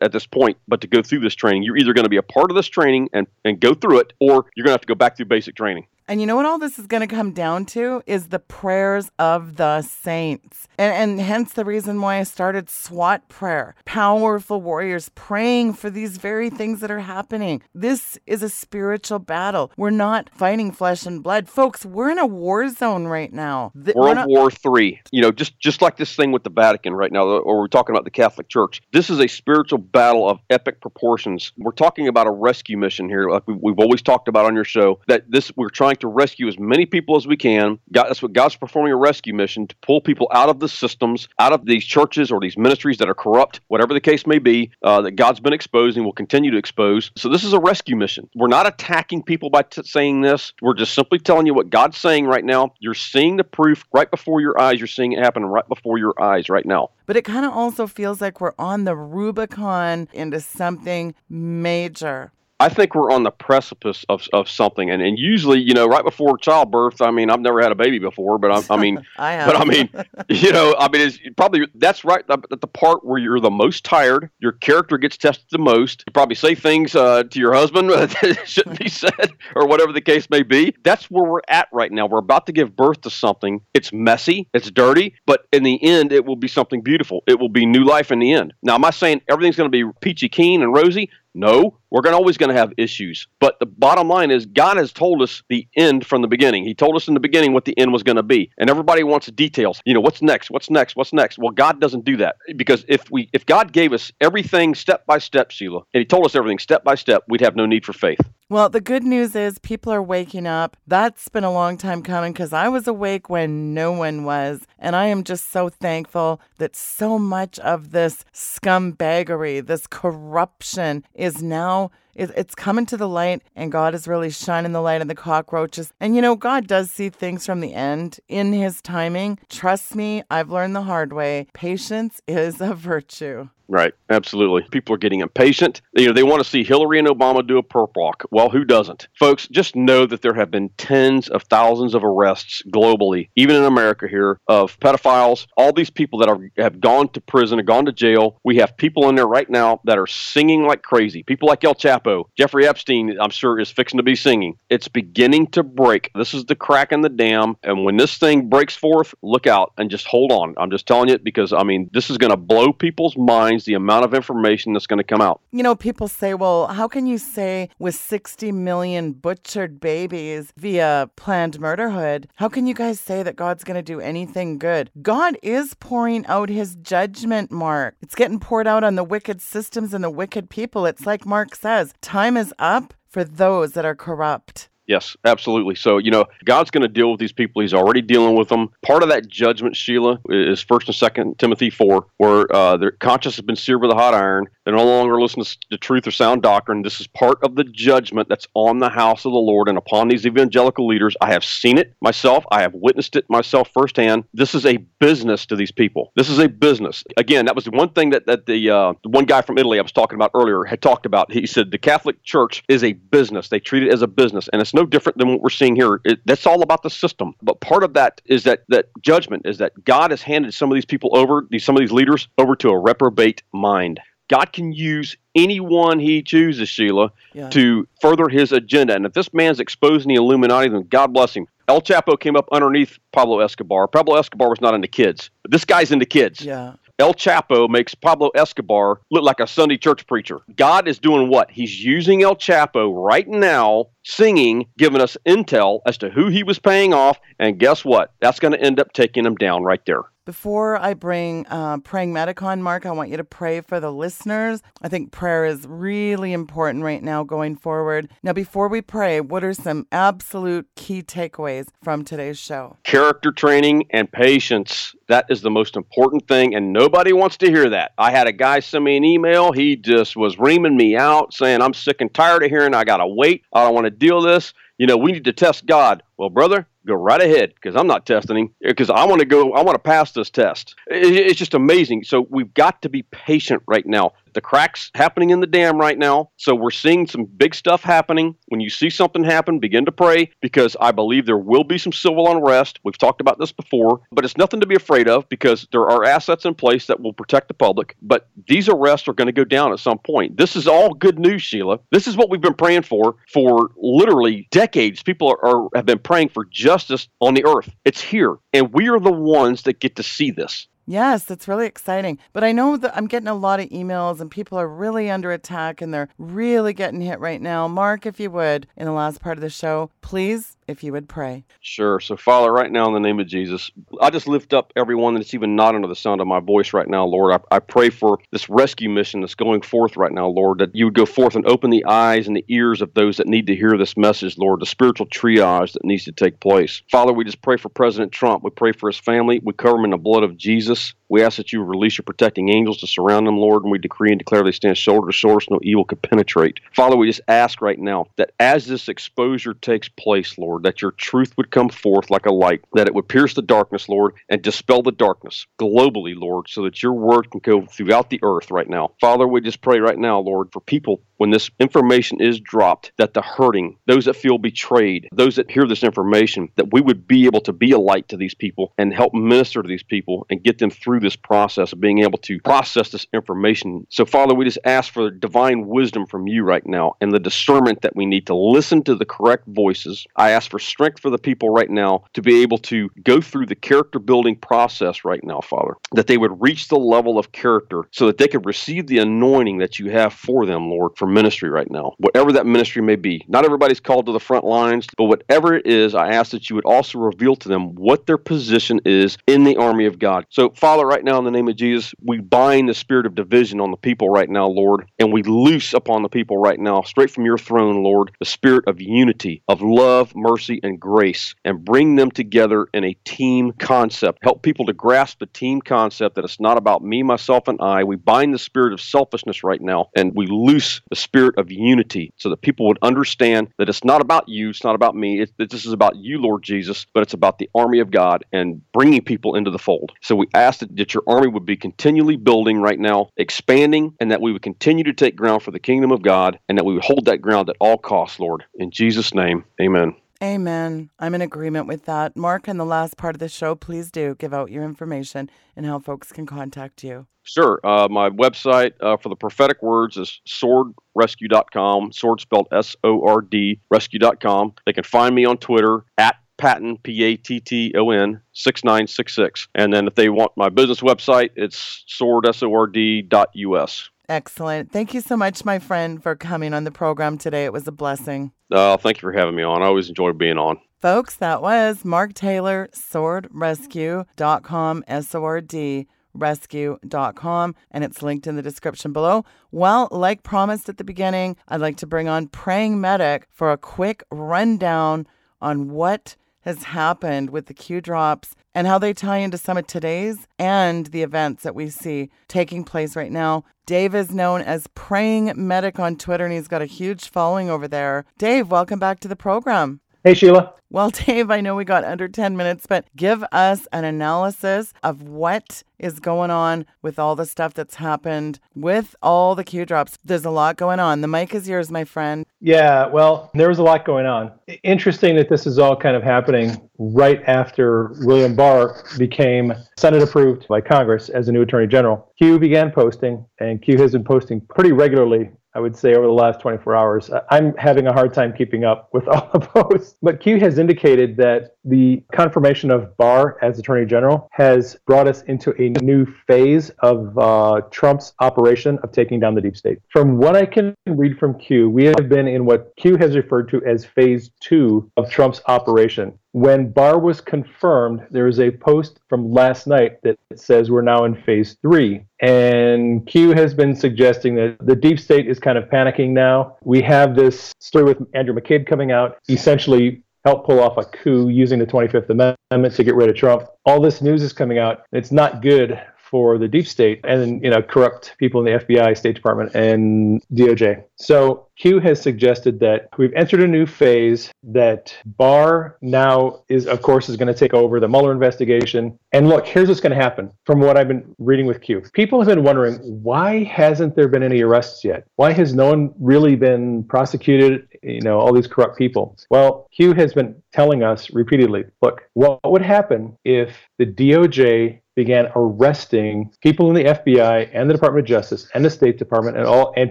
at this point but to go through this training. You're either going to be a part of this training and, and go through it, or you're going to have to go back through basic training. And you know what all this is going to come down to is the prayers of the saints. And, and, hence the reason why I started SWAT prayer. Powerful warriors praying for these very things that are happening. This is a spiritual battle. We're not fighting flesh and blood. Folks, we're in a war zone right now. The, World not- War Three. You know, just, just like this thing with the Vatican right now, or we're talking about the Catholic Church. This is a spiritual battle of epic proportions. We're talking about a rescue mission here, like we, we've always talked about on your show, that this we're trying trying to rescue as many people as we can. God, that's what God's performing a rescue mission to pull people out of the systems, out of these churches or these ministries that are corrupt, whatever the case may be, uh, that God's been exposing, will continue to expose. So this is a rescue mission. We're not attacking people by t- saying this. We're just simply telling you what God's saying right now. You're seeing the proof right before your eyes. You're seeing it happen right before your eyes right now. But it kind of also feels like we're on the Rubicon into something major. I think we're on the precipice of, of something, and, and usually, you know, right before childbirth. I mean, I've never had a baby before, but I, I mean, I but I mean, you know, I mean, it's probably that's right at the part where you're the most tired. Your character gets tested the most. You probably say things uh, to your husband that shouldn't be said, or whatever the case may be. That's where we're at right now. We're about to give birth to something. It's messy, it's dirty, but in the end, it will be something beautiful. It will be new life in the end. Now, am I saying everything's going to be peachy keen and rosy? No, we're going always going to have issues. But the bottom line is God has told us the end from the beginning. He told us in the beginning what the end was going to be. And everybody wants details. You know, what's next? What's next? What's next? Well, God doesn't do that. Because if we if God gave us everything step by step, Sheila, and he told us everything step by step, we'd have no need for faith. Well, the good news is people are waking up. That's been a long time coming because I was awake when no one was. And I am just so thankful that so much of this scumbaggery, this corruption is now it's coming to the light and God is really shining the light on the cockroaches. And you know, God does see things from the end in his timing. Trust me, I've learned the hard way. Patience is a virtue. Right, absolutely. People are getting impatient. You know, they want to see Hillary and Obama do a perp walk. Well, who doesn't? Folks, just know that there have been tens of thousands of arrests globally, even in America here, of pedophiles. All these people that are, have gone to prison, have gone to jail. We have people in there right now that are singing like crazy. People like El Chapo, Jeffrey Epstein, I'm sure, is fixing to be singing. It's beginning to break. This is the crack in the dam. And when this thing breaks forth, look out and just hold on. I'm just telling you because, I mean, this is going to blow people's minds the amount of information that's going to come out. You know, people say, well, how can you say with 60 million butchered babies via planned murderhood, how can you guys say that God's going to do anything good? God is pouring out his judgment, Mark. It's getting poured out on the wicked systems and the wicked people. It's like Mark says, time is up for those that are corrupt. Yes, absolutely. So, you know, God's going to deal with these people. He's already dealing with them. Part of that judgment, Sheila, is First and Second Timothy four, where uh, their conscience has been seared with a hot iron. They're no longer listening to truth or sound doctrine. This is part of the judgment that's on the house of the Lord and upon these evangelical leaders. I have seen it myself. I have witnessed it myself firsthand. This is a business to these people. This is a business. Again, that was the one thing that that the, uh, the one guy from Italy I was talking about earlier had talked about. He said the Catholic Church is a business. They treat it as a business, and it's no different than what we're seeing here. It, that's all about the system. But part of that is that that judgment is that God has handed some of these people over, these some of these leaders over to a reprobate mind. God can use anyone he chooses, Sheila, yeah. to further his agenda. And if this man's exposing the Illuminati, then God bless him. El Chapo came up underneath Pablo Escobar. Pablo Escobar was not into kids. This guy's into kids. Yeah. El Chapo makes Pablo Escobar look like a Sunday church preacher. God is doing what? He's using El Chapo right now, singing, giving us intel as to who he was paying off. And guess what? That's going to end up taking him down right there. Before I bring uh, Praying Medic on, Mark, I want you to pray for the listeners. I think prayer is really important right now going forward. Now, before we pray, what are some absolute key takeaways from today's show? Character training and patience. That is the most important thing, and nobody wants to hear that. I had a guy send me an email. He just was reaming me out, saying, I'm sick and tired of hearing I got to wait. I don't want to deal this. You know, we need to test God. Well, brother, go right ahead because I'm not testing him eh, because I want to go, I want to pass this test. It's just amazing. So we've got to be patient right now the cracks happening in the dam right now. So we're seeing some big stuff happening. When you see something happen, begin to pray because I believe there will be some civil unrest. We've talked about this before, but it's nothing to be afraid of because there are assets in place that will protect the public. But these arrests are going to go down at some point. This is all good news, Sheila. This is what we've been praying for for literally decades. People are, are have been praying for justice on the earth. It's here, and we are the ones that get to see this. Yes, it's really exciting. But I know that I'm getting a lot of emails and people are really under attack and they're really getting hit right now. Mark, if you would, in the last part of the show, please if you would pray. Sure. So, Father, right now in the name of Jesus, I just lift up everyone that's even not under the sound of my voice right now, Lord. I, I pray for this rescue mission that's going forth right now, Lord, that you would go forth and open the eyes and the ears of those that need to hear this message, Lord, the spiritual triage that needs to take place. Father, we just pray for President Trump. We pray for his family. We cover him in the blood of Jesus. We ask that you release your protecting angels to surround them, Lord, and we decree and declare they stand shoulder to shoulder so no evil can penetrate. Father, we just ask right now that as this exposure takes place, Lord, Lord, that your truth would come forth like a light, that it would pierce the darkness, Lord, and dispel the darkness globally, Lord, so that your word can go throughout the earth right now. Father, we just pray right now, Lord, for people when this information is dropped, that the hurting, those that feel betrayed, those that hear this information, that we would be able to be a light to these people and help minister to these people and get them through this process of being able to process this information. So, Father, we just ask for divine wisdom from you right now and the discernment that we need to listen to the correct voices. I ask for strength for the people right now to be able to go through the character building process right now, Father, that they would reach the level of character so that they could receive the anointing that you have for them, Lord, for ministry right now, whatever that ministry may be. Not everybody's called to the front lines, but whatever it is, I ask that you would also reveal to them what their position is in the army of God. So, Father, right now, in the name of Jesus, we bind the spirit of division on the people right now, Lord, and we loose upon the people right now, straight from your throne, Lord, the spirit of unity, of love, mercy, and grace, and bring them together in a team concept. Help people to grasp the team concept that it's not about me, myself, and I. We bind the spirit of selfishness right now, and we loose the spirit of unity so that people would understand that it's not about you, it's not about me, it's, that this is about you, Lord Jesus, but it's about the army of God and bringing people into the fold. So we ask that, that your army would be continually building right now, expanding, and that we would continue to take ground for the kingdom of God, and that we would hold that ground at all costs, Lord. In Jesus' name, amen. Amen. I'm in agreement with that. Mark, in the last part of the show, please do give out your information and how folks can contact you. Sure. Uh, my website uh, for the prophetic words is sordrescue.com, sord spelled S O R D, rescue.com. They can find me on Twitter at Patton, P A T T O N, 6966. And then if they want my business website, it's sord, S O R D dot US. Excellent. Thank you so much, my friend, for coming on the program today. It was a blessing. Uh, thank you for having me on. I always enjoy being on. Folks, that was Mark Taylor, sordrescue.com, S O R D rescue.com, and it's linked in the description below. Well, like promised at the beginning, I'd like to bring on Praying Medic for a quick rundown on what has happened with the Q drops and how they tie into some of today's and the events that we see taking place right now. Dave is known as Praying Medic on Twitter, and he's got a huge following over there. Dave, welcome back to the program. Hey, Sheila. Well, Dave, I know we got under 10 minutes, but give us an analysis of what is going on with all the stuff that's happened with all the Q drops. There's a lot going on. The mic is yours, my friend. Yeah, well, there was a lot going on. Interesting that this is all kind of happening right after William Barr became Senate approved by Congress as a new Attorney General. Q began posting, and Q has been posting pretty regularly I would say over the last 24 hours. I'm having a hard time keeping up with all the posts. But Q has indicated that the confirmation of Barr as Attorney General has brought us into a new phase of uh, Trump's operation of taking down the deep state. From what I can read from Q, we have been in what Q has referred to as phase two of Trump's operation. When Barr was confirmed, there is a post from last night that says we're now in phase three. And Q has been suggesting that the deep state is kind of panicking now. We have this story with Andrew McCabe coming out, essentially help pull off a coup using the 25th Amendment to get rid of Trump. All this news is coming out. It's not good for the deep state and you know corrupt people in the FBI, State Department, and DOJ. So Q has suggested that we've entered a new phase that Barr now is, of course, is going to take over the Mueller investigation. And look, here's what's going to happen from what I've been reading with Q. People have been wondering why hasn't there been any arrests yet? Why has no one really been prosecuted? You know, all these corrupt people. Well, Q has been telling us repeatedly, look, what would happen if the DOJ began arresting people in the FBI and the Department of Justice and the State Department and all and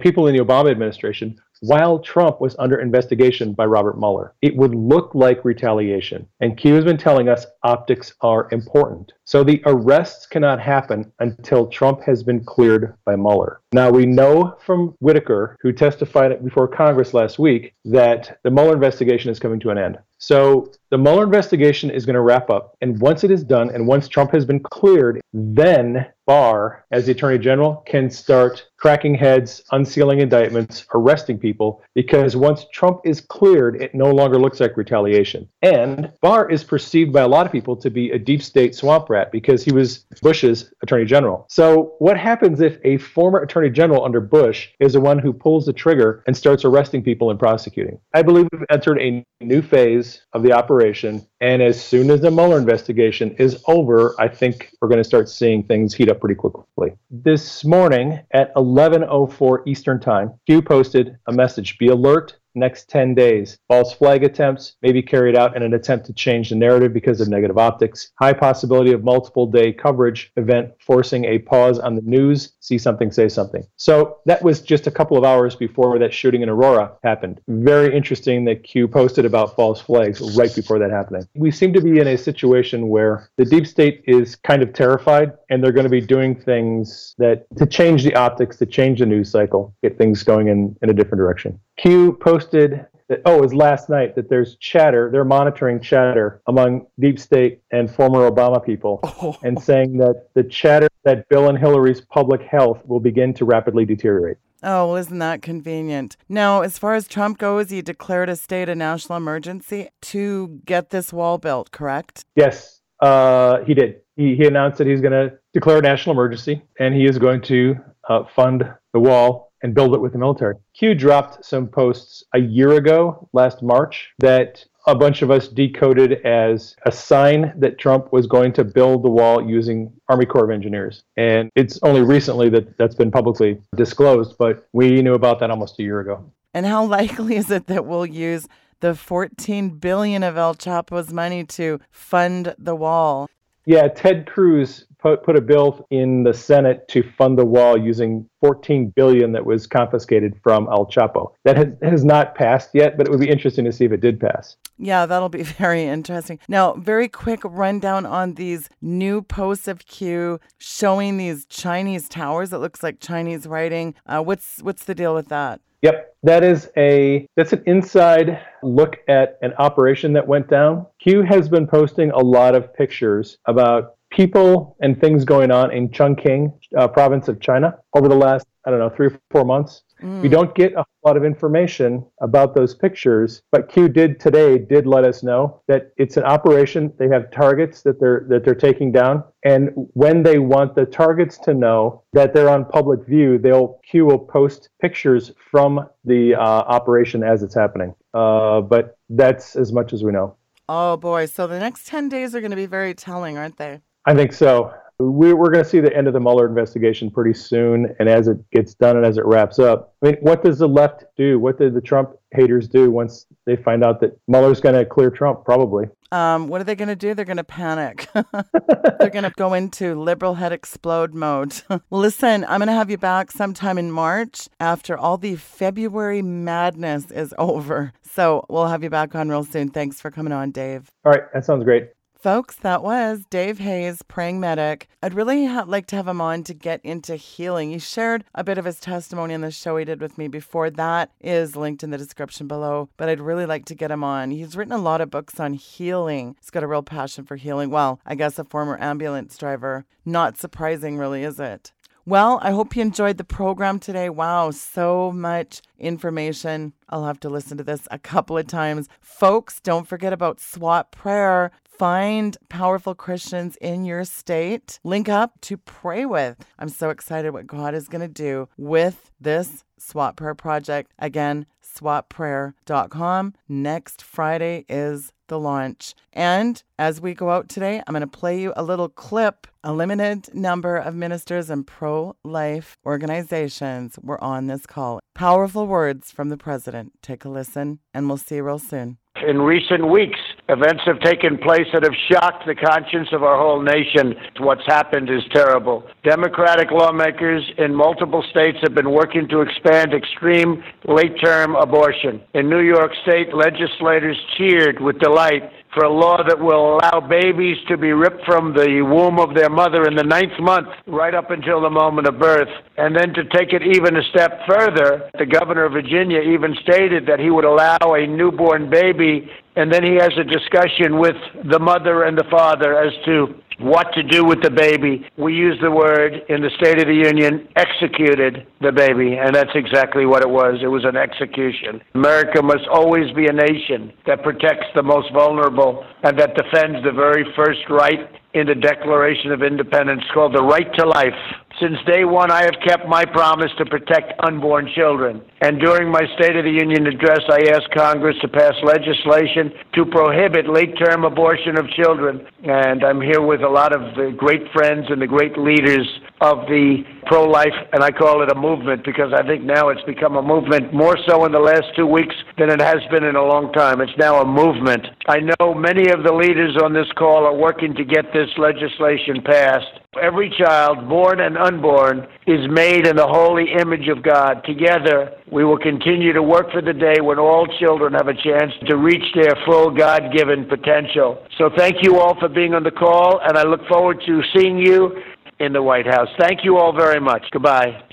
people in the Obama administration while Trump was under investigation by Robert Mueller. It would look like retaliation. And Q has been telling us optics are important. So the arrests cannot happen until Trump has been cleared by Mueller. Now we know from Whitaker, who testified before Congress last week, that the Mueller investigation is coming to an end. So the Mueller investigation is going to wrap up. And once it is done, and once Trump has been cleared, then Barr, as the Attorney General, can start cracking heads, unsealing indictments, arresting people, because once Trump is cleared, it no longer looks like retaliation. And Barr is perceived by a lot of people to be a deep state swamp rat because he was Bush's Attorney General. So, what happens if a former Attorney General under Bush is the one who pulls the trigger and starts arresting people and prosecuting? I believe we've entered a new phase of the operation. And as soon as the Mueller investigation is over, I think we're going to start seeing things heat up pretty quickly. This morning at 11:04 Eastern Time, Q posted a message: "Be alert next 10 days. False flag attempts may be carried out in an attempt to change the narrative because of negative optics. High possibility of multiple day coverage event forcing a pause on the news. See something, say something. So that was just a couple of hours before that shooting in Aurora happened. Very interesting that Q posted about false flags right before that happening. We seem to be in a situation where the deep state is kind of terrified and they're going to be doing things that to change the optics, to change the news cycle, get things going in, in a different direction. Q posted that, oh, it was last night that there's chatter, they're monitoring chatter among deep state and former Obama people oh. and saying that the chatter that Bill and Hillary's public health will begin to rapidly deteriorate. Oh, well, isn't that convenient? Now, as far as Trump goes, he declared a state of national emergency to get this wall built, correct? Yes, uh, he did. He, he announced that he's going to declare a national emergency and he is going to uh, fund the wall and build it with the military. Q dropped some posts a year ago, last March, that a bunch of us decoded as a sign that Trump was going to build the wall using Army Corps of Engineers. And it's only recently that that's been publicly disclosed, but we knew about that almost a year ago. And how likely is it that we'll use the 14 billion of El Chapo's money to fund the wall? Yeah, Ted Cruz put, put a bill in the Senate to fund the wall using 14 billion that was confiscated from El Chapo. That has, has not passed yet, but it would be interesting to see if it did pass. Yeah, that'll be very interesting. Now, very quick rundown on these new posts of Q showing these Chinese towers. It looks like Chinese writing. Uh, what's what's the deal with that? Yep, that is a that's an inside look at an operation that went down. Q has been posting a lot of pictures about people and things going on in Chongqing uh, province of China over the last, I don't know, three or four months. Mm. We don't get a lot of information about those pictures, but Q did today did let us know that it's an operation. They have targets that they're that they're taking down, and when they want the targets to know that they're on public view, they'll Q will post pictures from the uh, operation as it's happening. Uh, but that's as much as we know. Oh boy! So the next ten days are going to be very telling, aren't they? I think so. We're, we're going to see the end of the Mueller investigation pretty soon. And as it gets done and as it wraps up, I mean, what does the left do? What did the Trump haters do once they find out that Mueller's going to clear Trump? Probably. Um, what are they going to do? They're going to panic. They're going to go into liberal head explode mode. well, listen, I'm going to have you back sometime in March after all the February madness is over. So we'll have you back on real soon. Thanks for coming on, Dave. All right. That sounds great. Folks, that was Dave Hayes, praying medic. I'd really ha- like to have him on to get into healing. He shared a bit of his testimony in the show he did with me before. That is linked in the description below, but I'd really like to get him on. He's written a lot of books on healing. He's got a real passion for healing. Well, I guess a former ambulance driver. Not surprising, really, is it? Well, I hope you enjoyed the program today. Wow, so much information. I'll have to listen to this a couple of times. Folks, don't forget about SWAT prayer Find powerful Christians in your state. Link up to pray with. I'm so excited what God is going to do with this SWAT Prayer Project. Again, swatprayer.com. Next Friday is the launch. And as we go out today, I'm going to play you a little clip. A limited number of ministers and pro life organizations were on this call. Powerful words from the president. Take a listen, and we'll see you real soon. In recent weeks, events have taken place that have shocked the conscience of our whole nation. What's happened is terrible. Democratic lawmakers in multiple states have been working to expand extreme late term abortion. In New York State, legislators cheered with delight for a law that will allow babies to be ripped from the womb of their mother in the ninth month, right up until the moment of birth. And then to take it even a step further, the governor of Virginia even stated that he would allow a newborn baby, and then he has a discussion with the mother and the father as to what to do with the baby. We use the word in the State of the Union, executed the baby, and that's exactly what it was. It was an execution. America must always be a nation that protects the most vulnerable and that defends the very first right in the Declaration of Independence called the right to life. Since day one, I have kept my promise to protect unborn children. And during my State of the Union address, I asked Congress to pass legislation to prohibit late term abortion of children. And I'm here with a lot of the great friends and the great leaders of the pro life, and I call it a movement because I think now it's become a movement more so in the last two weeks than it has been in a long time. It's now a movement. I know many of the leaders on this call are working to get this legislation passed. Every child, born and unborn, is made in the holy image of God. Together, we will continue to work for the day when all children have a chance to reach their full God given potential. So, thank you all for being on the call, and I look forward to seeing you in the White House. Thank you all very much. Goodbye.